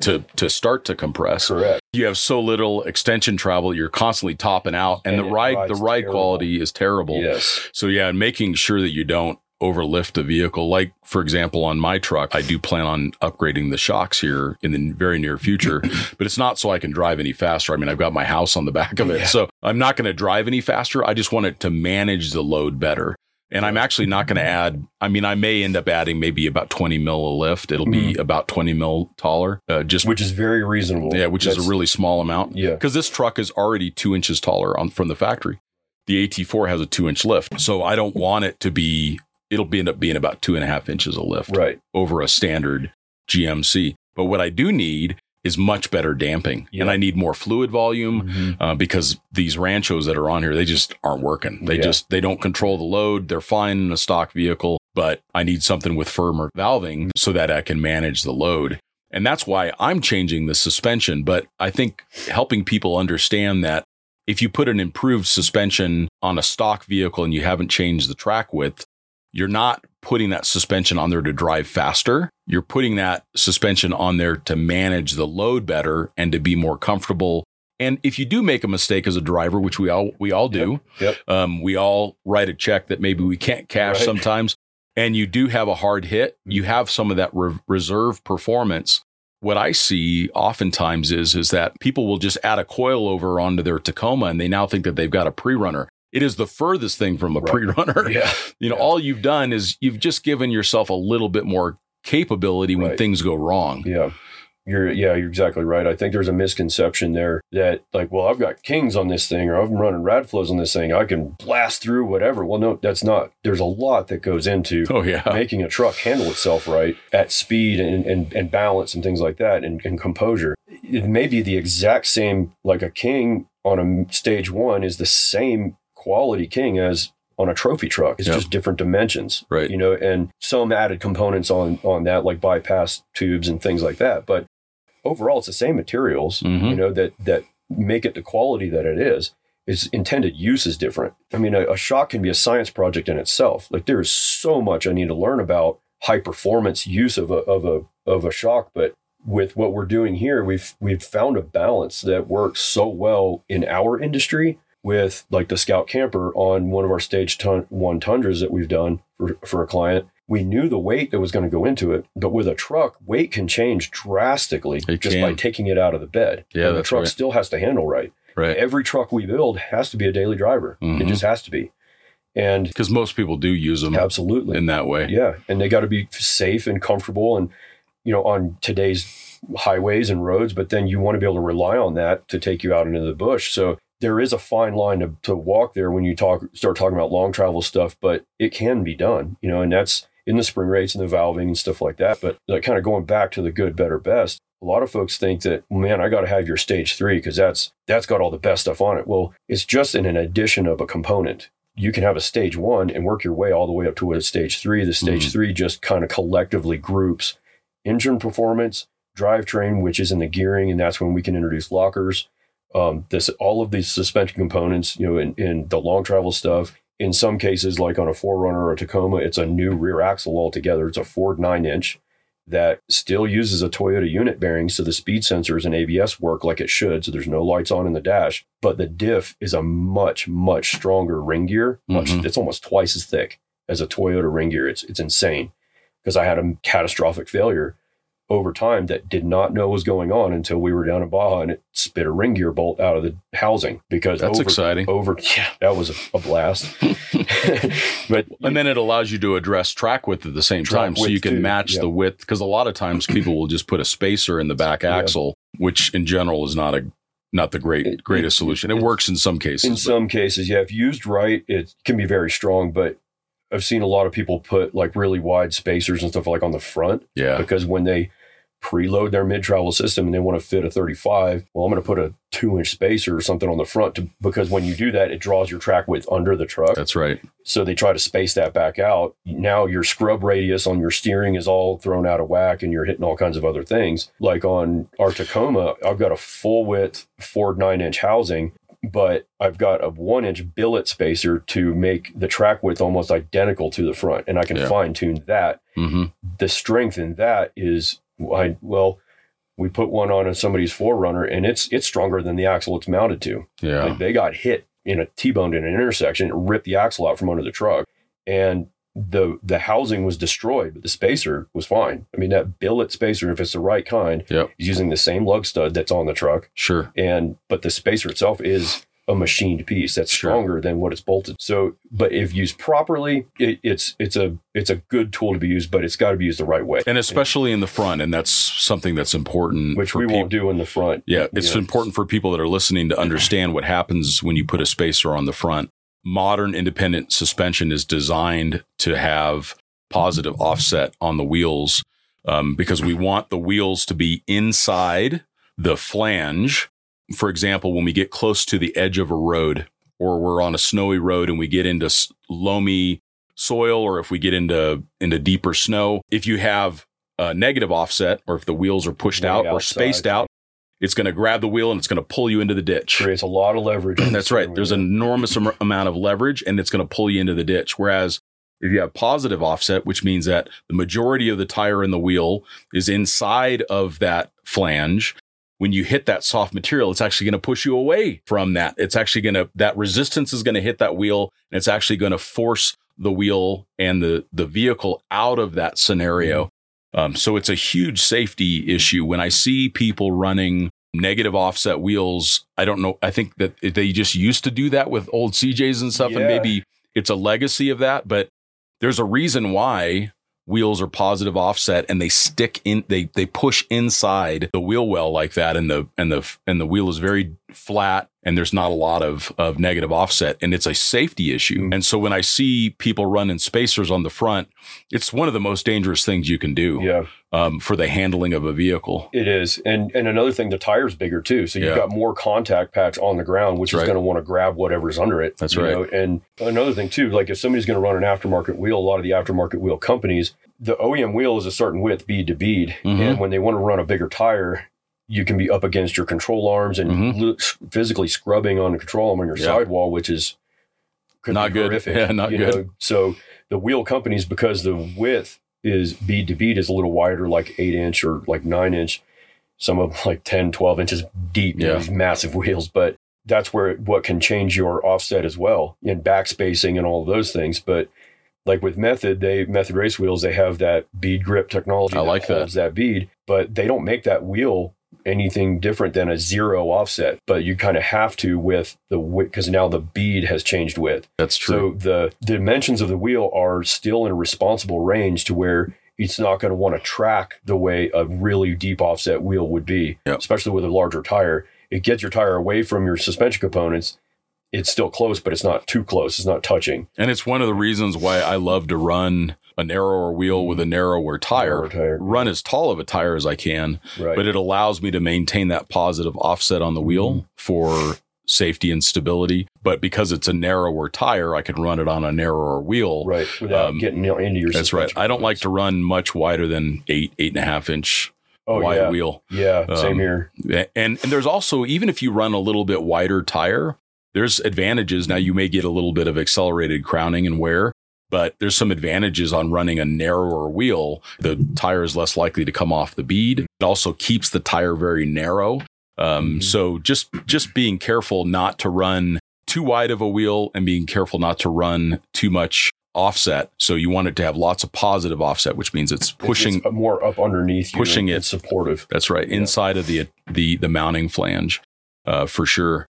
Speaker 1: to to start to compress.
Speaker 2: Correct.
Speaker 1: You have so little extension travel, you're constantly topping out, and,
Speaker 2: And
Speaker 1: the ride the ride
Speaker 2: terrible.
Speaker 1: quality is terrible.
Speaker 2: Yes.
Speaker 1: So yeah, and making sure that you don't overlift the vehicle. Like for example, on my truck, I do plan on upgrading the shocks here in the very near future, but it's not so I can drive any faster. I mean, I've got my house on the back of it,
Speaker 2: Yeah.
Speaker 1: so I'm not going to drive any faster. I just want it to manage the load better. And I'm actually not going to add. I mean, I may end up adding maybe about 20 mil of lift. It'll be about 20 mil taller, uh, just
Speaker 2: Which is very reasonable.
Speaker 1: yeah, which is a really small amount
Speaker 2: yeah.
Speaker 1: because this truck is already two inches taller on from the factory. The AT4 has a two inch lift, so I don't want it to be. It'll be end up being about two and a half inches of lift
Speaker 2: Right.
Speaker 1: over a standard GMC. But what I do need is much better damping,
Speaker 2: Yeah.
Speaker 1: and I need more fluid volume uh, because these Ranchos that are on here, they just aren't working. They
Speaker 2: Yeah.
Speaker 1: just they don't control the load. They're fine in a stock vehicle, but I need something with firmer valving so that I can manage the load. And that's why I'm changing the suspension. But I think helping people understand that if you put an improved suspension on a stock vehicle and you haven't changed the track width, you're not putting that suspension on there to drive faster. You're putting that suspension on there to manage the load better and to be more comfortable. And if you do make a mistake as a driver, which we all we all do,
Speaker 2: Yep.
Speaker 1: um, we all write a check that maybe we can't cash
Speaker 2: Right.
Speaker 1: sometimes, and you do have a hard hit, you have some of that re- reserve performance. What I see oftentimes is is that people will just add a coilover onto their Tacoma, and they now think that they've got a pre-runner. It is the furthest thing from a
Speaker 2: Right.
Speaker 1: pre-runner.
Speaker 2: Yeah.
Speaker 1: You know,
Speaker 2: Yeah.
Speaker 1: all you've done is you've just given yourself a little bit more capability when
Speaker 2: Right.
Speaker 1: things go wrong.
Speaker 2: Yeah. You're yeah, you're exactly right. I think there's a misconception there that like, well, I've got kings on this thing or I'm running Radflos on this thing. I can blast through whatever. Well, no, that's not. There's a lot that goes into
Speaker 1: Oh yeah.
Speaker 2: making a truck handle itself right at speed and, and, and balance and things like that and, and composure. It may be the exact same, like a king on a stage one is the same quality king as on a trophy truck. It's
Speaker 1: Yep.
Speaker 2: just different dimensions.
Speaker 1: Right.
Speaker 2: You know, and some added components on on that, like bypass tubes and things like that. But overall it's the same materials,
Speaker 1: Mhm.
Speaker 2: you know, that that make it the quality that it is. Its intended use is different. I mean, a, a shock can be a science project in itself. Like there is so much I need to learn about high performance use of a of a of a shock, but with what we're doing here, we've we've found a balance that works so well in our industry with like the Scout Camper on one of our stage ton- one tundras that we've done for, for a client. We knew the weight that was going to go into it, but with a truck, weight can change drastically
Speaker 1: It
Speaker 2: just
Speaker 1: can.
Speaker 2: by taking it out of the bed.
Speaker 1: Yeah,
Speaker 2: the truck
Speaker 1: right.
Speaker 2: still has to handle right.
Speaker 1: Right.
Speaker 2: Every truck we build has to be a daily driver. It
Speaker 1: Mhm.
Speaker 2: just has to be. And
Speaker 1: Because most people do use them
Speaker 2: absolutely.
Speaker 1: in that way.
Speaker 2: Yeah, and they got to be safe and comfortable, and you know, on today's highways and roads. But then you want to be able to rely on that to take you out into the bush. So there is a fine line to, to walk there when you talk start talking about long travel stuff, but it can be done. You know, and that's in the spring rates and the valving and stuff like that. But like kind of going back to the good, better, best. A lot of folks think that, man, I got to have your stage three because that's that's got all the best stuff on it. Well, it's just in an addition of a component you can have a stage one and work your way all the way up to a stage three. The stage
Speaker 1: Mhm.
Speaker 2: three just kind of collectively groups engine performance, drivetrain, which is in the gearing, and that's when we can introduce lockers. Um, this all of these suspension components, you know, in, in the long travel stuff. In some cases, like on a 4Runner or a Tacoma, it's a new rear axle altogether. It's a Ford nine inch that still uses a Toyota unit bearing, so the speed sensors and ABS work like it should. So there's no lights on in the dash, but the diff is a much much stronger ring gear. Much
Speaker 1: Mhm.
Speaker 2: it's almost twice as thick as a Toyota ring gear. It's it's insane because I had a catastrophic failure over time that did not know what was going on until we were down in Baja and it spit a ring gear bolt out of the housing because
Speaker 1: That's
Speaker 2: over,
Speaker 1: exciting.
Speaker 2: over yeah that was a, a blast. but
Speaker 1: And then it allows you to address track width at the same time. So you can
Speaker 2: too,
Speaker 1: match
Speaker 2: yeah.
Speaker 1: the width. Because a lot of times people will just put a spacer in the back
Speaker 2: Yeah.
Speaker 1: axle, which in general is not a not the great greatest solution. It
Speaker 2: it-
Speaker 1: works in some cases.
Speaker 2: in
Speaker 1: but-
Speaker 2: some cases, yeah, if used right, it can be very strong. But I've seen a lot of people put like really wide spacers and stuff like on the front
Speaker 1: yeah.
Speaker 2: because when they preload their mid travel system and they want to fit a 35, well, I'm going to put a two inch spacer or something on the front to, because when you do that, it draws your track width under the truck.
Speaker 1: That's right.
Speaker 2: So they try to space that back out. Now your scrub radius on your steering is all thrown out of whack and you're hitting all kinds of other things. Like on our Tacoma, I've got a full width Ford nine inch housing, but I've got a one inch billet spacer to make the track width almost identical to the front. And I can
Speaker 1: Yeah.
Speaker 2: fine tune that.
Speaker 1: hmm
Speaker 2: The strength in that is, I, well, we put one on somebody's 4Runner and it's it's stronger than the axle it's mounted to.
Speaker 1: Yeah.
Speaker 2: Like they got hit in a T-boned in an intersection, it ripped the axle out from under the truck, and the the housing was destroyed, but the spacer was fine. I mean, that billet spacer, if it's the right kind,
Speaker 1: Yep.
Speaker 2: is using the same lug stud that's on the truck,
Speaker 1: Sure.
Speaker 2: and but the spacer itself is a machined piece that's
Speaker 1: Sure.
Speaker 2: stronger than what it's bolted. So, but if used properly, it, it's it's a it's a good tool to be used, but it's got to be used the right way,
Speaker 1: And especially in the front, and that's something that's important.
Speaker 2: which
Speaker 1: for
Speaker 2: we won't do in the front.
Speaker 1: Yeah, it's
Speaker 2: Yeah.
Speaker 1: important for people that are listening to understand what happens when you put a spacer on the front. Modern independent suspension is designed to have positive offset on the wheels um, because we want the wheels to be inside the flange. For example, when we get close to the edge of a road or we're on a snowy road and we get into s- loamy soil or if we get into into deeper snow, if you have a negative offset or if the wheels are pushed
Speaker 2: Way
Speaker 1: out or spaced out, it's going to grab the wheel and it's going to pull you into the ditch.
Speaker 2: creates a lot of leverage.
Speaker 1: That's right. There's an enormous amount of leverage and it's going to pull you into the ditch. Whereas if you have positive offset, which means that the majority of the tire in the wheel is inside of that flange, when you hit that soft material, it's actually going to push you away from that. It's actually going to, that resistance is going to hit that wheel and it's actually going to force the wheel and the, the vehicle out of that scenario. Um, so it's a huge safety issue. When I see people running negative offset wheels, I don't know. I think that they just used to do that with old CJs and stuff, and maybe it's a legacy of that. But there's a reason why wheels are positive offset and they stick in they they push inside the wheel well like that and the and the and the wheel is very flat and there's not a lot of of negative offset and it's a safety issue
Speaker 2: Mm.
Speaker 1: and so when i see people running spacers on the front it's one of the most dangerous things you can do
Speaker 2: yeah.
Speaker 1: um, for the handling of a vehicle
Speaker 2: It is, and and another thing, the tire's bigger too, so you've
Speaker 1: Yeah.
Speaker 2: got more contact patch on the ground, which
Speaker 1: That's
Speaker 2: is
Speaker 1: right.
Speaker 2: going to want to grab whatever's under it.
Speaker 1: That's
Speaker 2: you
Speaker 1: right.
Speaker 2: know? And another thing too, like if somebody's going to run an aftermarket wheel, a lot of the aftermarket wheel companies, the OEM wheel is a certain width, bead to bead,
Speaker 1: Mhm.
Speaker 2: and when they want to run a bigger tire. You can be up against your control arms and
Speaker 1: Mhm.
Speaker 2: physically scrubbing on the control arm on your
Speaker 1: Yeah.
Speaker 2: sidewall, which is could
Speaker 1: Not good.
Speaker 2: horrific,
Speaker 1: Yeah, not good.
Speaker 2: know? So the wheel companies, because the width is bead to bead is a little wider, like eight inch or like nine inch. Some of them like 10, 12 inches deep,
Speaker 1: Yeah.
Speaker 2: these massive wheels. But that's where what can change your offset as well in backspacing and all of those things. But like with Method, they Method race wheels, they have that bead grip technology
Speaker 1: I
Speaker 2: that
Speaker 1: like that.
Speaker 2: holds that bead, but they don't make that wheel anything different than a zero offset. But you kind of have to with the width because now the bead has changed width.
Speaker 1: That's true.
Speaker 2: So the dimensions of the wheel are still in a responsible range to where it's not going to want to track the way a really deep offset wheel would be,
Speaker 1: Yep.
Speaker 2: especially with a larger tire. It gets your tire away from your suspension components. It's still close, but it's not too close. It's not touching.
Speaker 1: and it's one of the reasons why I love to run a narrower wheel with a narrower tire.
Speaker 2: Narrower tire.
Speaker 1: Run as tall of a tire as I can,
Speaker 2: Right.
Speaker 1: but it allows me to maintain that positive offset on the wheel
Speaker 2: Mm-hmm.
Speaker 1: for safety and stability. But because it's a narrower tire, I can run it on a narrower wheel.
Speaker 2: right. Without
Speaker 1: um,
Speaker 2: getting into your
Speaker 1: That's right. I don't like to run much wider than eight, eight and a half inch
Speaker 2: oh,
Speaker 1: wide
Speaker 2: yeah.
Speaker 1: wheel.
Speaker 2: Yeah.
Speaker 1: Um,
Speaker 2: Same here.
Speaker 1: And and there's also even if you run a little bit wider tire, there's advantages. Now you may get a little bit of accelerated crowning and wear, but there's some advantages on running a narrower wheel. The tire is less likely to come off the bead. It also keeps the tire very narrow. Um,
Speaker 2: Mhm.
Speaker 1: So just just being careful not to run too wide of a wheel and being careful not to run too much offset. So you want it to have lots of positive offset, which means it's pushing
Speaker 2: it's more up underneath you
Speaker 1: pushing it.
Speaker 2: it's supportive.
Speaker 1: that's right.
Speaker 2: Yeah.
Speaker 1: Inside of the the the mounting flange, uh, for sure.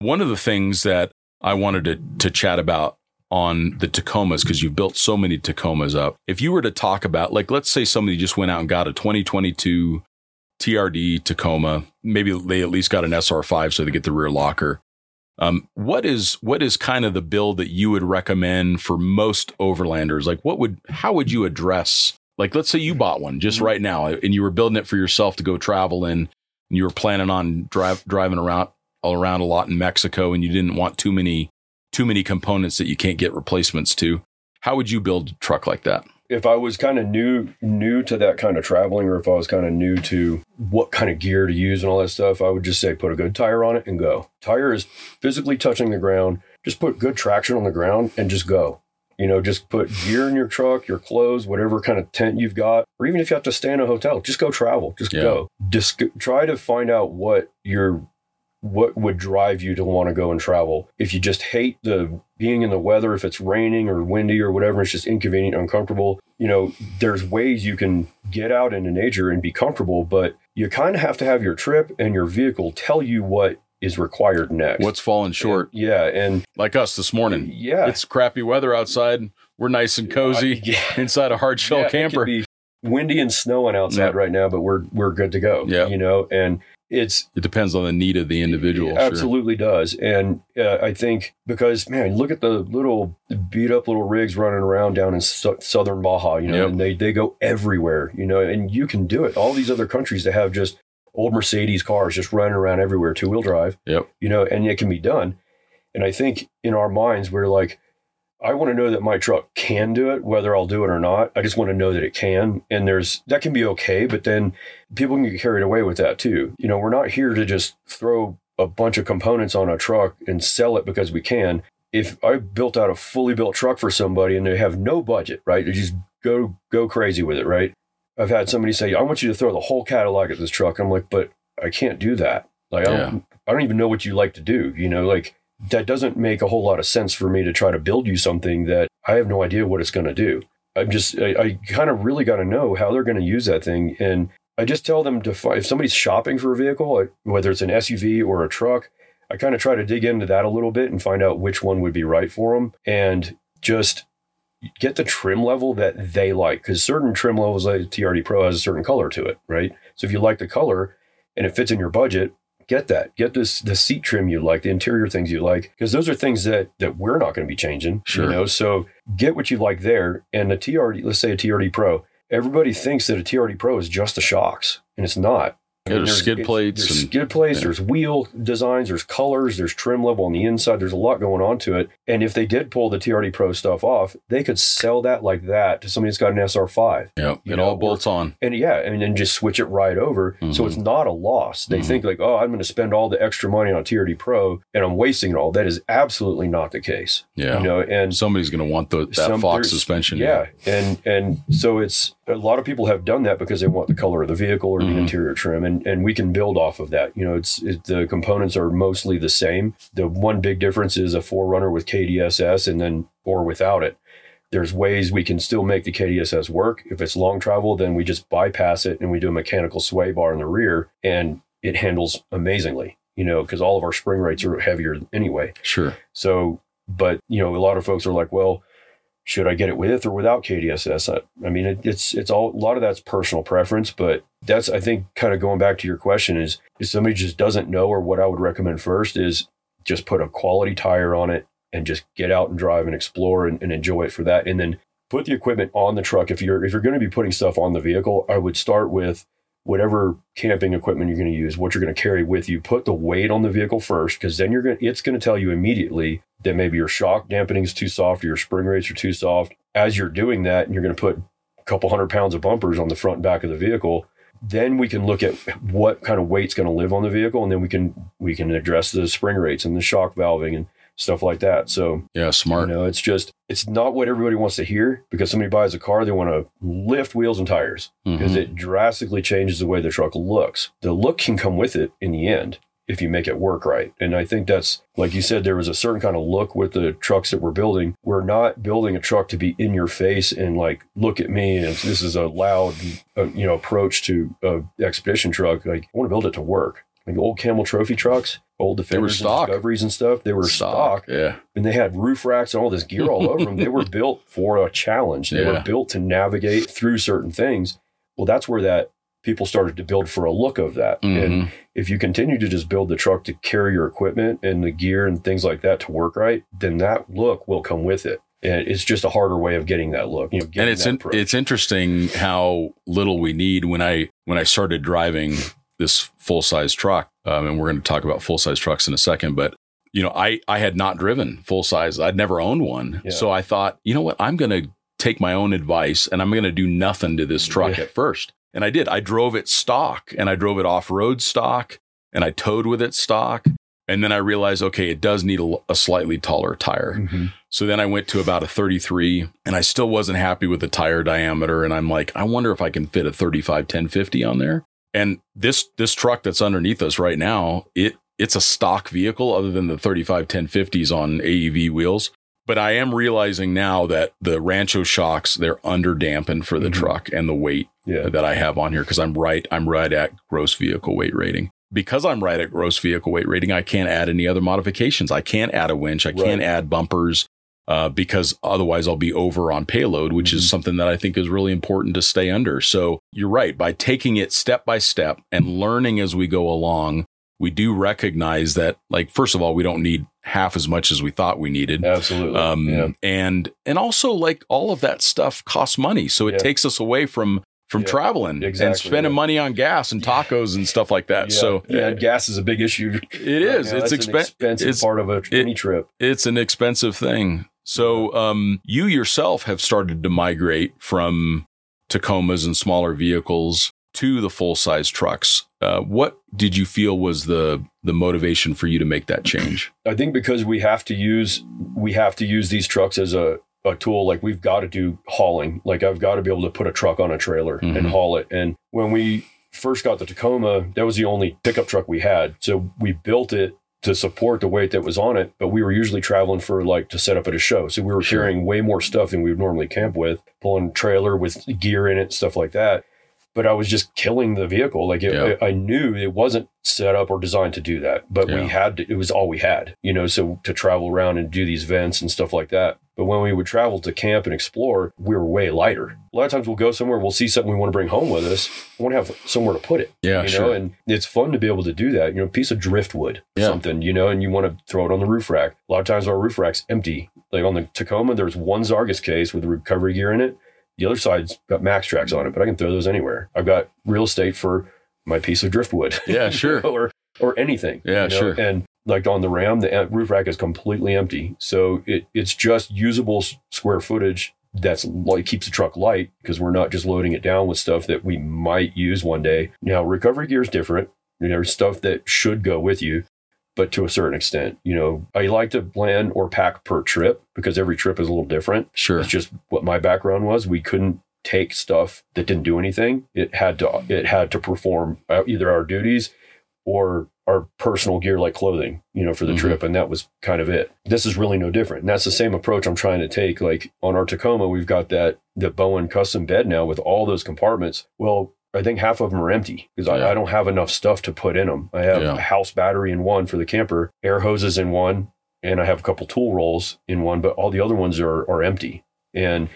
Speaker 1: One of the things that I wanted to to chat about on the Tacomas because you've built so many Tacomas up. If you were to talk about, like, let's say somebody just went out and got a 2022 TRD Tacoma, maybe they at least got an SR5 so they get the rear locker. Um, what is what is kind of the build that you would recommend for most overlanders? Like, what would how would you address? Like, let's say you bought one just
Speaker 2: Mm-hmm.
Speaker 1: right now, and you were building it for yourself to go travel in, and you were planning on drive driving around all around a lot in Mexico, and you didn't want too many too many components that you can't get replacements to. How would you build a truck like that?
Speaker 2: if I was kind of new new to that kind of traveling, or if I was kind of new to what kind of gear to use and all that stuff, I would just say put a good tire on it and go. Tire is physically touching the ground. Just put good traction on the ground and just go. You know, just put gear in your truck, your clothes, whatever kind of tent you've got, or even if you have to stay in a hotel, just go travel. Just
Speaker 1: Yeah.
Speaker 2: go. Just try to find out what your what would drive you to want to go and travel. If you just hate the being in the weather, if it's raining or windy or whatever, it's just inconvenient, uncomfortable. You know, there's ways you can get out into nature and be comfortable, but you kind of have to have your trip and your vehicle tell you what is required next.
Speaker 1: What's falling short?
Speaker 2: Yeah, and
Speaker 1: Like us this morning.
Speaker 2: yeah,
Speaker 1: It's crappy weather outside. We're nice and cozy
Speaker 2: I- yeah.
Speaker 1: inside a hard shell
Speaker 2: Yeah,
Speaker 1: camper.
Speaker 2: be windy and snowing outside
Speaker 1: Yep.
Speaker 2: right now, but we're we're good to go.
Speaker 1: Yeah,
Speaker 2: you know, and it's
Speaker 1: It depends on the need of the individual.
Speaker 2: It
Speaker 1: sure.
Speaker 2: absolutely does. And uh, I think because, man, look at the little beat up little rigs running around down in su- southern Baja, you know,
Speaker 1: Yep.
Speaker 2: and they, they go everywhere, you know, and you can do it. All these other countries that have just old Mercedes cars just running around everywhere, two wheel drive,
Speaker 1: Yep.
Speaker 2: you know, and it can be done. And I think in our minds, we're like, I want to know that my truck can do it, whether I'll do it or not. I just want to know that it can. And there's that can be okay, but then people can get carried away with that too. You know, we're not here to just throw a bunch of components on a truck and sell it because we can. If I built out a fully built truck for somebody and they have no budget, right? They just go go crazy with it, right? I've had somebody say, "I want you to throw the whole catalog at this truck." I'm like, "But I can't do that. Like, I don't, I don't even know what you like to do. You know, like that doesn't make a whole lot of sense for me to try to build you something that I have no idea what it's going to do. I'm just, I, I kind of really got to know how they're going to use that thing. And I just tell them to find, if somebody's shopping for a vehicle, whether it's an SUV or a truck, I kind of try to dig into that a little bit and find out which one would be right for them and just get the trim level that they like. Because certain trim levels, like TRD Pro, has a certain color to it, right? So if you like the color and it fits in your budget, get that. Get this the seat trim you like, the interior things you like, because those are things that that we're not going to be changing.
Speaker 1: Sure.
Speaker 2: You know, so get what you like there. And the TRD, let's say a TRD Pro, everybody thinks that a TRD Pro is just the shocks, and it's not.
Speaker 1: Yeah, there's skid plates
Speaker 2: There's
Speaker 1: and-
Speaker 2: skid plates.
Speaker 1: yeah.
Speaker 2: There's wheel designs. There's colors. There's trim level on the inside. There's a lot going on to it. And if they did pull the TRD Pro stuff off, they could sell that like that to somebody that's got an SR5.
Speaker 1: Yep. It
Speaker 2: know,
Speaker 1: all bolts on.
Speaker 2: And yeah, and then just switch it right over. So
Speaker 1: Mhm.
Speaker 2: it's not a loss. They
Speaker 1: Mhm.
Speaker 2: think like, oh, I'm going to spend all the extra money on TRD Pro and I'm wasting it all. That is absolutely not the case.
Speaker 1: Yeah.
Speaker 2: You know, and
Speaker 1: Somebody's going to want the, that
Speaker 2: some-
Speaker 1: Fox suspension.
Speaker 2: Yeah, and and so it's a lot of people have done that because they want the color of the vehicle or
Speaker 1: Mhm.
Speaker 2: the interior trim, and and we can build off of that. You know, it's it, the components are mostly the same. The one big difference is a 4Runner with KDSS, and then or without it. There's ways we can still make the KDSS work. If it's long travel, then we just bypass it and we do a mechanical sway bar in the rear, and it handles amazingly. You know, because all of our spring rates are heavier anyway.
Speaker 1: Sure.
Speaker 2: So, but you know, a lot of folks are like, well, should I get it with or without KDSS? I, I mean, it, it's it's all a lot of that's personal preference, but that's I think kind of going back to your question is if somebody just doesn't know or what I would recommend first is just put a quality tire on it and just get out and drive and explore and, and enjoy it for that, and then put the equipment on the truck. If you're if you're going to be putting stuff on the vehicle, I would start with whatever camping equipment you're going to use, what you're going to carry with you. Put the weight on the vehicle first, because then you're going to, it's going to tell you immediately that maybe your shock dampening is too soft or your spring rates are too soft. As you're doing that, and you're going to put a couple hundred pounds of bumpers on the front and back of the vehicle, then we can look at what kind of weight's going to live on the vehicle, and then we can we can address the spring rates and the shock valving and stuff like that. So
Speaker 1: Yeah. smart.
Speaker 2: you know, it's just it's not what everybody wants to hear because somebody buys a car, they want to lift wheels and tires because
Speaker 1: Mhm.
Speaker 2: it drastically changes the way the truck looks. The look can come with it in the end if you make it work right. And I think that's like you said, there was a certain kind of look with the trucks that we're building. We're not building a truck to be in your face and like look at me and this is a loud, uh, you know, approach to a expedition truck. Like I want to build it to work. Like old Camel Trophy trucks, old Defenders and. Discoveries and stuff. They were stock
Speaker 1: Yeah.
Speaker 2: and they had roof racks and all this gear all over them. They were built for a challenge. They
Speaker 1: Yeah.
Speaker 2: were built to navigate through certain things. Well, that's where that people started to build for a look of that. And
Speaker 1: Mhm.
Speaker 2: if you continue to just build the truck to carry your equipment and the gear and things like that to work right, then that look will come with it. And it's just a harder way of getting that look. You know,
Speaker 1: and it's in, it's interesting how little we need when I when I started driving this full size truck, um, and we're going to talk about full size trucks in a second. But you know, I I had not driven full size. I'd never owned one,
Speaker 2: Yeah.
Speaker 1: so I thought, you know what, I'm going to take my own advice and I'm going to do nothing to this truck
Speaker 2: Yeah.
Speaker 1: at first. And I did. I drove it stock, and I drove it off road stock, and I towed with it stock. And then I realized, okay, it does need a, a slightly taller tire.
Speaker 2: Mhm.
Speaker 1: So then I went to about a 33 and I still wasn't happy with the tire diameter. And I'm like, I wonder if I can fit a 35 1050 on there. And this this truck that's underneath us right now, it it's a stock vehicle other than the 35 1050s on AEV wheels. But I am realizing now that the Rancho shocks, they're under dampened for the
Speaker 2: Mhm.
Speaker 1: truck and the weight
Speaker 2: Yeah.
Speaker 1: that I have on here because I'm right, I'm right at gross vehicle weight rating. Because I'm right at gross vehicle weight rating, I can't add any other modifications. I can't add a winch. I can't add bumpers uh, because otherwise I'll be over on payload, which is
Speaker 2: Mhm.
Speaker 1: something that I think is really important to stay under. So you're right. By taking it step by step and learning as we go along, we do recognize that, like, first of all, we don't need half as much as we thought we needed.
Speaker 2: Absolutely.
Speaker 1: Um,
Speaker 2: yeah.
Speaker 1: and and also like all of that stuff costs money, so it
Speaker 2: Yeah.
Speaker 1: takes us away from from
Speaker 2: Yeah,
Speaker 1: traveling and spending
Speaker 2: yeah.
Speaker 1: money on gas and tacos and stuff like that.
Speaker 2: Yeah.
Speaker 1: So
Speaker 2: yeah, gas is a big issue.
Speaker 1: it is.
Speaker 2: right now.
Speaker 1: it's
Speaker 2: an
Speaker 1: expensive. it's-
Speaker 2: part of a, any trip.
Speaker 1: It's an expensive thing. So um, you yourself have started to migrate from Tacomas and smaller vehicles to the full size trucks. Uh, what did you feel was the the motivation for you to make that change?
Speaker 2: I think because we have to use we have to use these trucks as a, a tool. Like we've got to do hauling. Like I've got to be able to put a truck on a trailer
Speaker 1: Mhm.
Speaker 2: and haul it. And when we first got the Tacoma, that was the only pickup truck we had. So we built it to support the weight that was on it. But we were usually traveling for like to set up at a show. So we were
Speaker 1: Sure.
Speaker 2: carrying way more stuff than we would normally camp with, pulling trailer with gear in it, stuff like that. But I was just killing the vehicle. Like it,
Speaker 1: Yeah.
Speaker 2: I, I knew it wasn't set up or designed to do that, but
Speaker 1: Yeah.
Speaker 2: we had to, it was all we had, you know, so to travel around and do these events and stuff like that. But when we would travel to camp and explore, we were way lighter. A lot of times we'll go somewhere, we'll see something we want to bring home with us. We want to have somewhere to put it,
Speaker 1: Yeah,
Speaker 2: you
Speaker 1: sure.
Speaker 2: and it's fun to be able to do that. You know, a piece of driftwood,
Speaker 1: Yeah.
Speaker 2: something, you know, and you want to throw it on the roof rack. A lot of times our roof rack's empty. Like on the Tacoma, there's one Zarges case with recovery gear in it. The other side's got MAXTRAX on it, but I can throw those anywhere. I've got real estate for my piece of driftwood.
Speaker 1: Yeah, sure.
Speaker 2: or or anything.
Speaker 1: Yeah,
Speaker 2: you know?
Speaker 1: sure.
Speaker 2: And like on the Ram, the roof rack is completely empty. So it, it's just usable square footage that's like keeps the truck light because we're not just loading it down with stuff that we might use one day. Now, recovery gear is different. There's stuff that should go with you, but to a certain extent, you know, I like to plan or pack per trip because every trip is a little different.
Speaker 1: Sure.
Speaker 2: It's just what my background was. We couldn't take stuff that didn't do anything. It had to it had to perform uh, either our duties or our personal gear like clothing, you know, for the
Speaker 1: Mhm.
Speaker 2: trip and that was kind of it. This is really no different. And that's the same approach I'm trying to take like on our Tacoma, we've got that the Bowen custom bed now with all those compartments. Well, I think half of them are empty because
Speaker 1: Yeah.
Speaker 2: I, I don't have enough stuff to put in them. I have
Speaker 1: Yeah.
Speaker 2: a house battery in one for the camper, air hoses in one, and I have a couple tool rolls in one, but all the other ones are are empty. And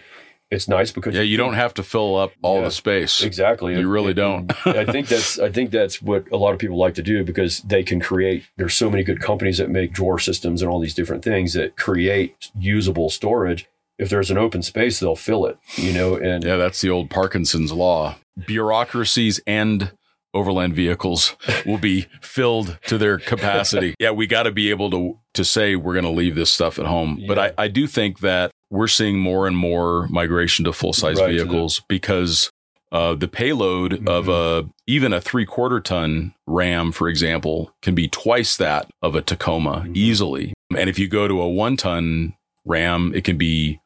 Speaker 2: it's nice because
Speaker 1: Yeah, you don't have to fill up all
Speaker 2: Yeah.
Speaker 1: the space.
Speaker 2: exactly.
Speaker 1: You really
Speaker 2: And-
Speaker 1: don't.
Speaker 2: I think that's I think that's what a lot of people like to do because they can create. There's so many good companies that make drawer systems and all these different things that create usable storage. If there's an open space, they'll fill it. You know, and
Speaker 1: Yeah, that's the old Parkinson's law. Bureaucracies and overland vehicles will be filled to their capacity. yeah, we got to be able to to say we're going to leave this stuff at home. But I, I do think that we're seeing more and more migration to full size
Speaker 2: Right,
Speaker 1: vehicles because uh, the payload of
Speaker 2: Mm-hmm.
Speaker 1: a even a three quarter ton Ram, for example, can be twice that of a Tacoma
Speaker 2: Mhm.
Speaker 1: easily. And if you go to a one ton Ram, it can be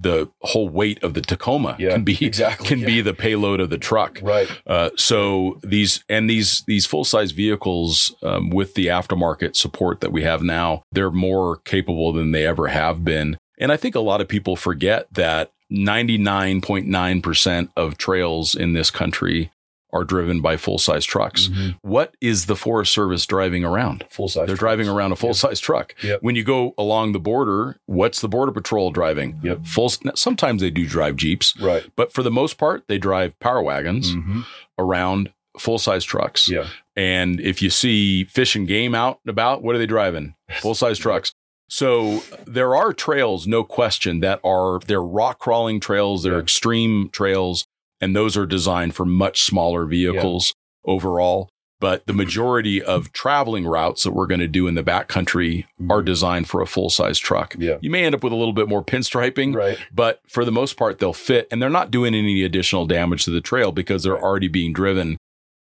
Speaker 1: the whole weight of the Tacoma
Speaker 2: Yeah,
Speaker 1: can be
Speaker 2: exactly,
Speaker 1: can
Speaker 2: yeah.
Speaker 1: be the payload of the truck.
Speaker 2: right,
Speaker 1: Uh, so these and these these full size vehicles um, with the aftermarket support that we have now, they're more capable than they ever have been. And I think a lot of people forget that 99.9% of trails in this country are driven by full size trucks.
Speaker 2: Mm-hmm.
Speaker 1: What is the Forest Service driving around?
Speaker 2: full size.
Speaker 1: They're driving around a full size truck.
Speaker 2: Yep.
Speaker 1: When you go along the border, what's the Border Patrol driving?
Speaker 2: Yep.
Speaker 1: Full. Sometimes they do drive Jeeps,
Speaker 2: Right.
Speaker 1: but for the most part, they drive power wagons
Speaker 2: Mhm.
Speaker 1: around full size trucks.
Speaker 2: Yeah.
Speaker 1: And if you see fish and game out and about, what are they driving? Full size trucks. So there are trails, no question, that are they're rock crawling trails, they're
Speaker 2: Yeah.
Speaker 1: extreme trails, and those are designed for much smaller vehicles overall. But the majority of traveling routes that we're going to do in the backcountry are designed for a full size truck.
Speaker 2: Mm-hmm. Yeah.
Speaker 1: You may end up with a little bit more pinstriping,
Speaker 2: Right.
Speaker 1: but for the most part, they'll fit and they're not doing any additional damage to the trail because they're already being driven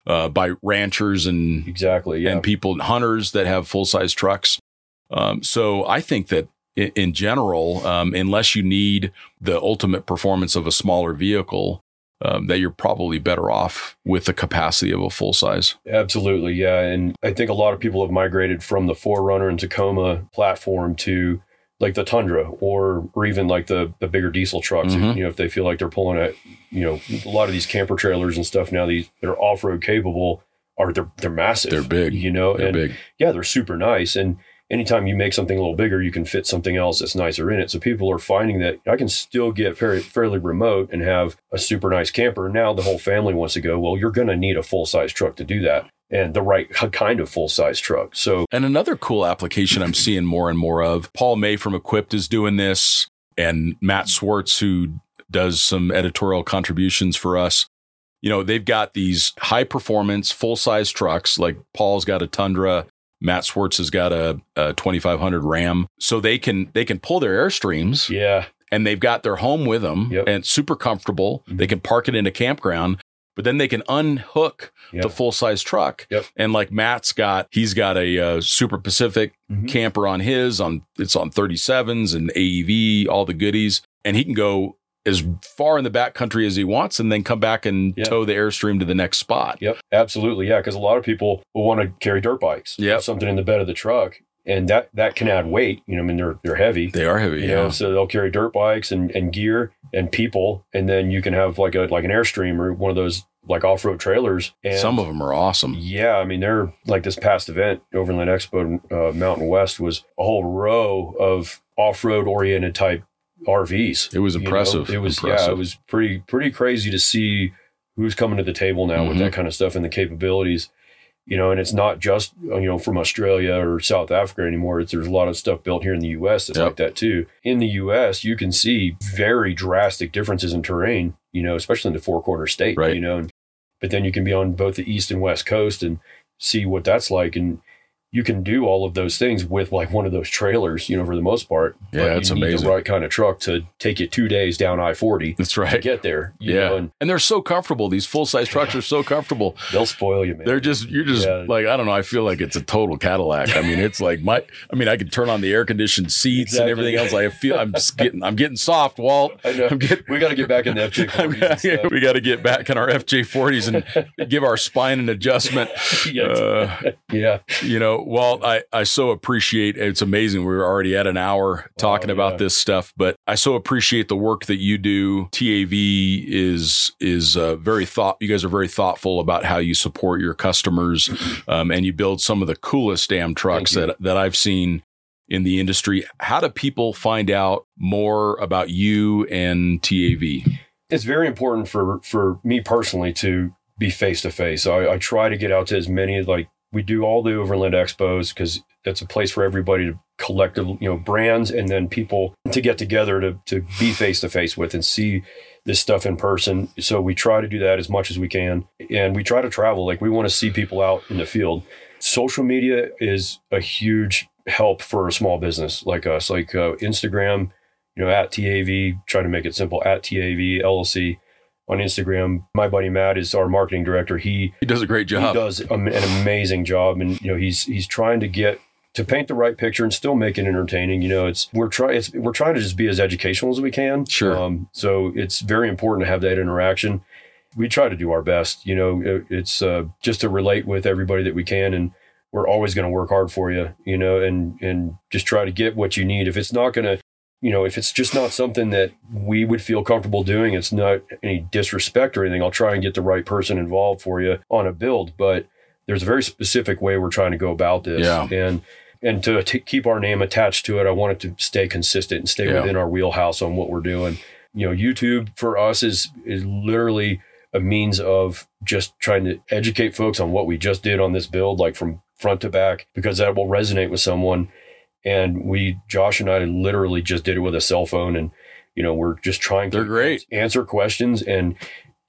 Speaker 1: uh, by ranchers and
Speaker 2: Exactly. Yeah.
Speaker 1: and people hunters that have full size trucks. Um, so I think that in, in general, um, unless you need the ultimate performance of a smaller vehicle, um, that you're probably better off with the capacity of a full size.
Speaker 2: Absolutely, yeah. And I think a lot of people have migrated from the 4Runner and Tacoma platform to like the Tundra or or even like the the bigger diesel trucks.
Speaker 1: Mhm.
Speaker 2: You know, if they feel like they're pulling at, you know, a lot of these camper trailers and stuff now, these they're off road capable are they're they're massive.
Speaker 1: They're big.
Speaker 2: You know,
Speaker 1: They're
Speaker 2: and
Speaker 1: big.
Speaker 2: yeah, they're super nice. And anytime you make something a little bigger, you can fit something else that's nicer in it. So people are finding that I can still get fairly, fairly remote and have a super nice camper. Now the whole family wants to go. Well, you're going to need a full size truck to do that and the right kind of full size truck. So
Speaker 1: And another cool application I'm seeing more and more of, Paul May from Equipt is doing this, and Matt Swartz, who does some editorial contributions for us. You know, they've got these high performance, full size trucks. Like Paul's got a Tundra, Matt Swartz has got a, a 2500 Ram, so they can they can pull their airstreams
Speaker 2: yeah,
Speaker 1: and they've got their home with them
Speaker 2: Yep.
Speaker 1: and it's super comfortable.
Speaker 2: Mhm.
Speaker 1: They can park it in a campground, but then they can unhook
Speaker 2: Yeah.
Speaker 1: the full size truck.
Speaker 2: Yep.
Speaker 1: And like Matt's got, he's got a uh, Super Pacific
Speaker 2: Mhm.
Speaker 1: camper on his on it's on 37s and AEV, all the goodies, and he can go as far in the back country as he wants and then come back and
Speaker 2: Yeah.
Speaker 1: tow the airstream to the next spot.
Speaker 2: Yep, absolutely. Yeah, because a lot of people will want to carry dirt bikes.
Speaker 1: Yep.
Speaker 2: something in the bed of the truck, and that that can add weight. You know, I mean they're they're heavy.
Speaker 1: They are heavy, yeah.
Speaker 2: know, so they'll carry dirt bikes and, and gear and people, and then you can have like a like an airstream or one of those like off road trailers. And
Speaker 1: Some of them are awesome.
Speaker 2: yeah, I mean they're like this past event, Overland Expo uh, Mountain West was a whole row of off road oriented type RVs.
Speaker 1: It was
Speaker 2: you know?
Speaker 1: impressive.
Speaker 2: It was
Speaker 1: impressive.
Speaker 2: yeah, it was pretty pretty crazy to see who's coming to the table now with
Speaker 1: Mhm.
Speaker 2: that kind of stuff and the capabilities. You know, and it's not just you know from Australia or South Africa anymore. It's, there's a lot of stuff built here in the U.S. that's
Speaker 1: Yep.
Speaker 2: like that too. In the U.S., you can see very drastic differences in terrain. You know, especially in the four corner state.
Speaker 1: Right.
Speaker 2: You know, and, but then you can be on both the east and west coast and see what that's like. And you can do all of those things with like one of those trailers, you know, for the most part.
Speaker 1: Yeah,
Speaker 2: But
Speaker 1: it's amazing.
Speaker 2: the right kind of truck to take you two days down I forty
Speaker 1: That's
Speaker 2: to
Speaker 1: right.
Speaker 2: get there. you
Speaker 1: Yeah.
Speaker 2: know, and
Speaker 1: And they're so comfortable. These full size trucks are so comfortable.
Speaker 2: they'll spoil you, man.
Speaker 1: They're just you're just
Speaker 2: Yeah.
Speaker 1: like I don't know. I feel like it's a total Cadillac. I mean, it's like my. I mean, I can turn on the air conditioned seats and everything else. I feel I'm just getting I'm getting soft, Walt.
Speaker 2: I know.
Speaker 1: I'm getting.
Speaker 2: we got to get back in the FJ40s.
Speaker 1: we got to get back in our FJ40s and give our spine an adjustment.
Speaker 2: yeah,
Speaker 1: Uh,
Speaker 2: yeah,
Speaker 1: you know, Walt, I, I so appreciate it's amazing. We were already at an hour talking
Speaker 2: Oh,
Speaker 1: about this stuff, but I so appreciate the work that you do. TAV is is uh, very thought. You guys are very thoughtful about how you support your customers, um, and you build some of the coolest damn trucks that that I've seen in the industry. How do people find out more about you and TAV?
Speaker 2: it's very important for for me personally to be face to face. I I try to get out to as many like we do all the Overland Expos because it's a place for everybody to collective, you know, brands and then people to get together to to be face to face with and see this stuff in person. So we try to do that as much as we can, and we try to travel. Like we want to see people out in the field. Social media is a huge help for a small business like us, like uh, Instagram. You know, at TAV, try to make it simple. At TAV LLC on Instagram. My buddy Matt is our marketing director. He
Speaker 1: He does a great job.
Speaker 2: he does an amazing job and you know he's he's trying to get to paint the right picture and still make it entertaining you know it's we're trying it's we're trying to just be as educational as we can
Speaker 1: Sure.
Speaker 2: um, so it's very important to have that interaction we try to do our best you know it- it's uh, just to relate with everybody that we can and we're always going to work hard for you you know and and just try to get what you need if it's not going to you know if it's just not something that we would feel comfortable doing it's not any disrespect or anything i'll try and get the right person involved for you on a build but there's a very specific way we're trying to go about this
Speaker 1: Yeah.
Speaker 2: and and to t- keep our name attached to it i want it to stay consistent and stay
Speaker 1: Yeah.
Speaker 2: within our wheelhouse on what we're doing you know youtube for us is is literally a means of just trying to educate folks on what we just did on this build like from front to back because that will resonate with someone and we josh and i literally just did it with a cell phone and you know we're just trying to
Speaker 1: They're great.
Speaker 2: answer questions and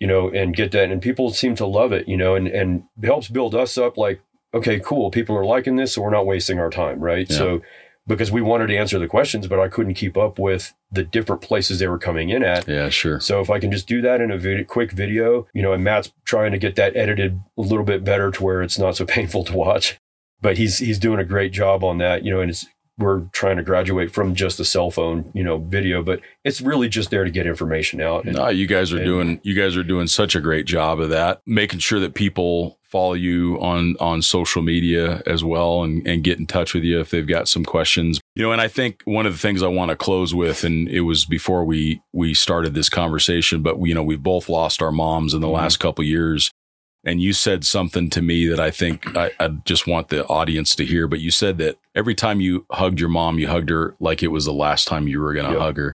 Speaker 2: you know and get that and people seem to love it you know and and it helps build us up like okay cool people are liking this so we're not wasting our time right
Speaker 1: Yeah.
Speaker 2: so because we wanted to answer the questions but i couldn't keep up with the different places they were coming in at
Speaker 1: Yeah, sure.
Speaker 2: so if I can just do that in a vid- quick video, you know, and Matt's trying to get that edited a little bit better to where it's not so painful to watch, but he's he's doing a great job on that, you know, and it's we're trying to graduate from just a cell phone, you know, video, but it's really just there to get information out. And
Speaker 1: No, you guys are
Speaker 2: and-
Speaker 1: doing you guys are doing such a great job of that, making sure that people follow you on on social media as well and and get in touch with you if they've got some questions. You know, and I think one of the things I want to close with, and it was before we we started this conversation, but we, you know, we've both lost our moms in the
Speaker 2: Mhm.
Speaker 1: last couple years. And you said something to me that I think I, I just want the audience to hear. But you said that every time you hugged your mom, you hugged her like it was the last time you were going to
Speaker 2: Yep.
Speaker 1: hug her.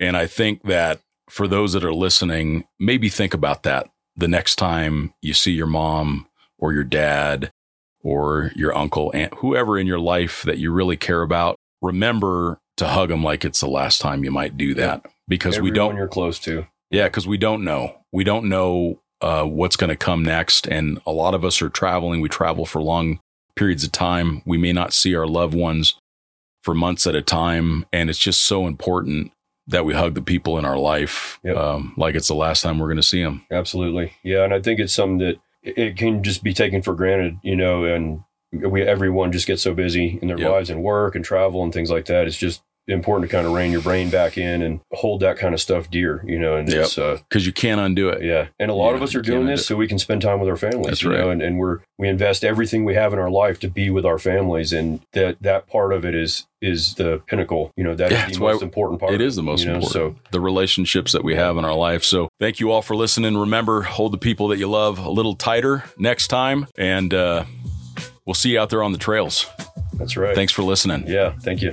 Speaker 1: And I think that for those that are listening, maybe think about that the next time you see your mom or your dad or your uncle, aunt, whoever in your life that you really care about. Remember to hug them like it's the last time you might do that because we don't
Speaker 2: you're close to.
Speaker 1: yeah, because we don't know. We don't know uh, what's going to come next. And a lot of us are traveling. We travel for long periods of time. We may not see our loved ones for months at a time. And it's just so important that we hug the people in our life
Speaker 2: Yep.
Speaker 1: um, like it's the last time we're going to see them.
Speaker 2: Absolutely. Yeah. And I think it's something that it can just be taken for granted, you know, and we, everyone just gets so busy in their
Speaker 1: Yep.
Speaker 2: lives and work and travel and things like that. It's just important to kind of rein your brain back in and hold that kind of stuff dear, you know, and
Speaker 1: Yep.
Speaker 2: it's, uh,
Speaker 1: Because you can't undo it.
Speaker 2: yeah. And a lot
Speaker 1: Yeah,
Speaker 2: of us are doing this so we can spend time with our families,
Speaker 1: That's
Speaker 2: you
Speaker 1: right.
Speaker 2: know, and, and we're, we invest everything we have in our life to be with our families. And that, that part of it is, is the pinnacle, you know, that is
Speaker 1: Yeah,
Speaker 2: the most important part.
Speaker 1: It is the most
Speaker 2: you know,
Speaker 1: important.
Speaker 2: So
Speaker 1: the relationships that we have in our life. So thank you all for listening. Remember, hold the people that you love a little tighter next time. And uh, we'll see you out there on the trails.
Speaker 2: that's right.
Speaker 1: Thanks for listening.
Speaker 2: Yeah. Thank you.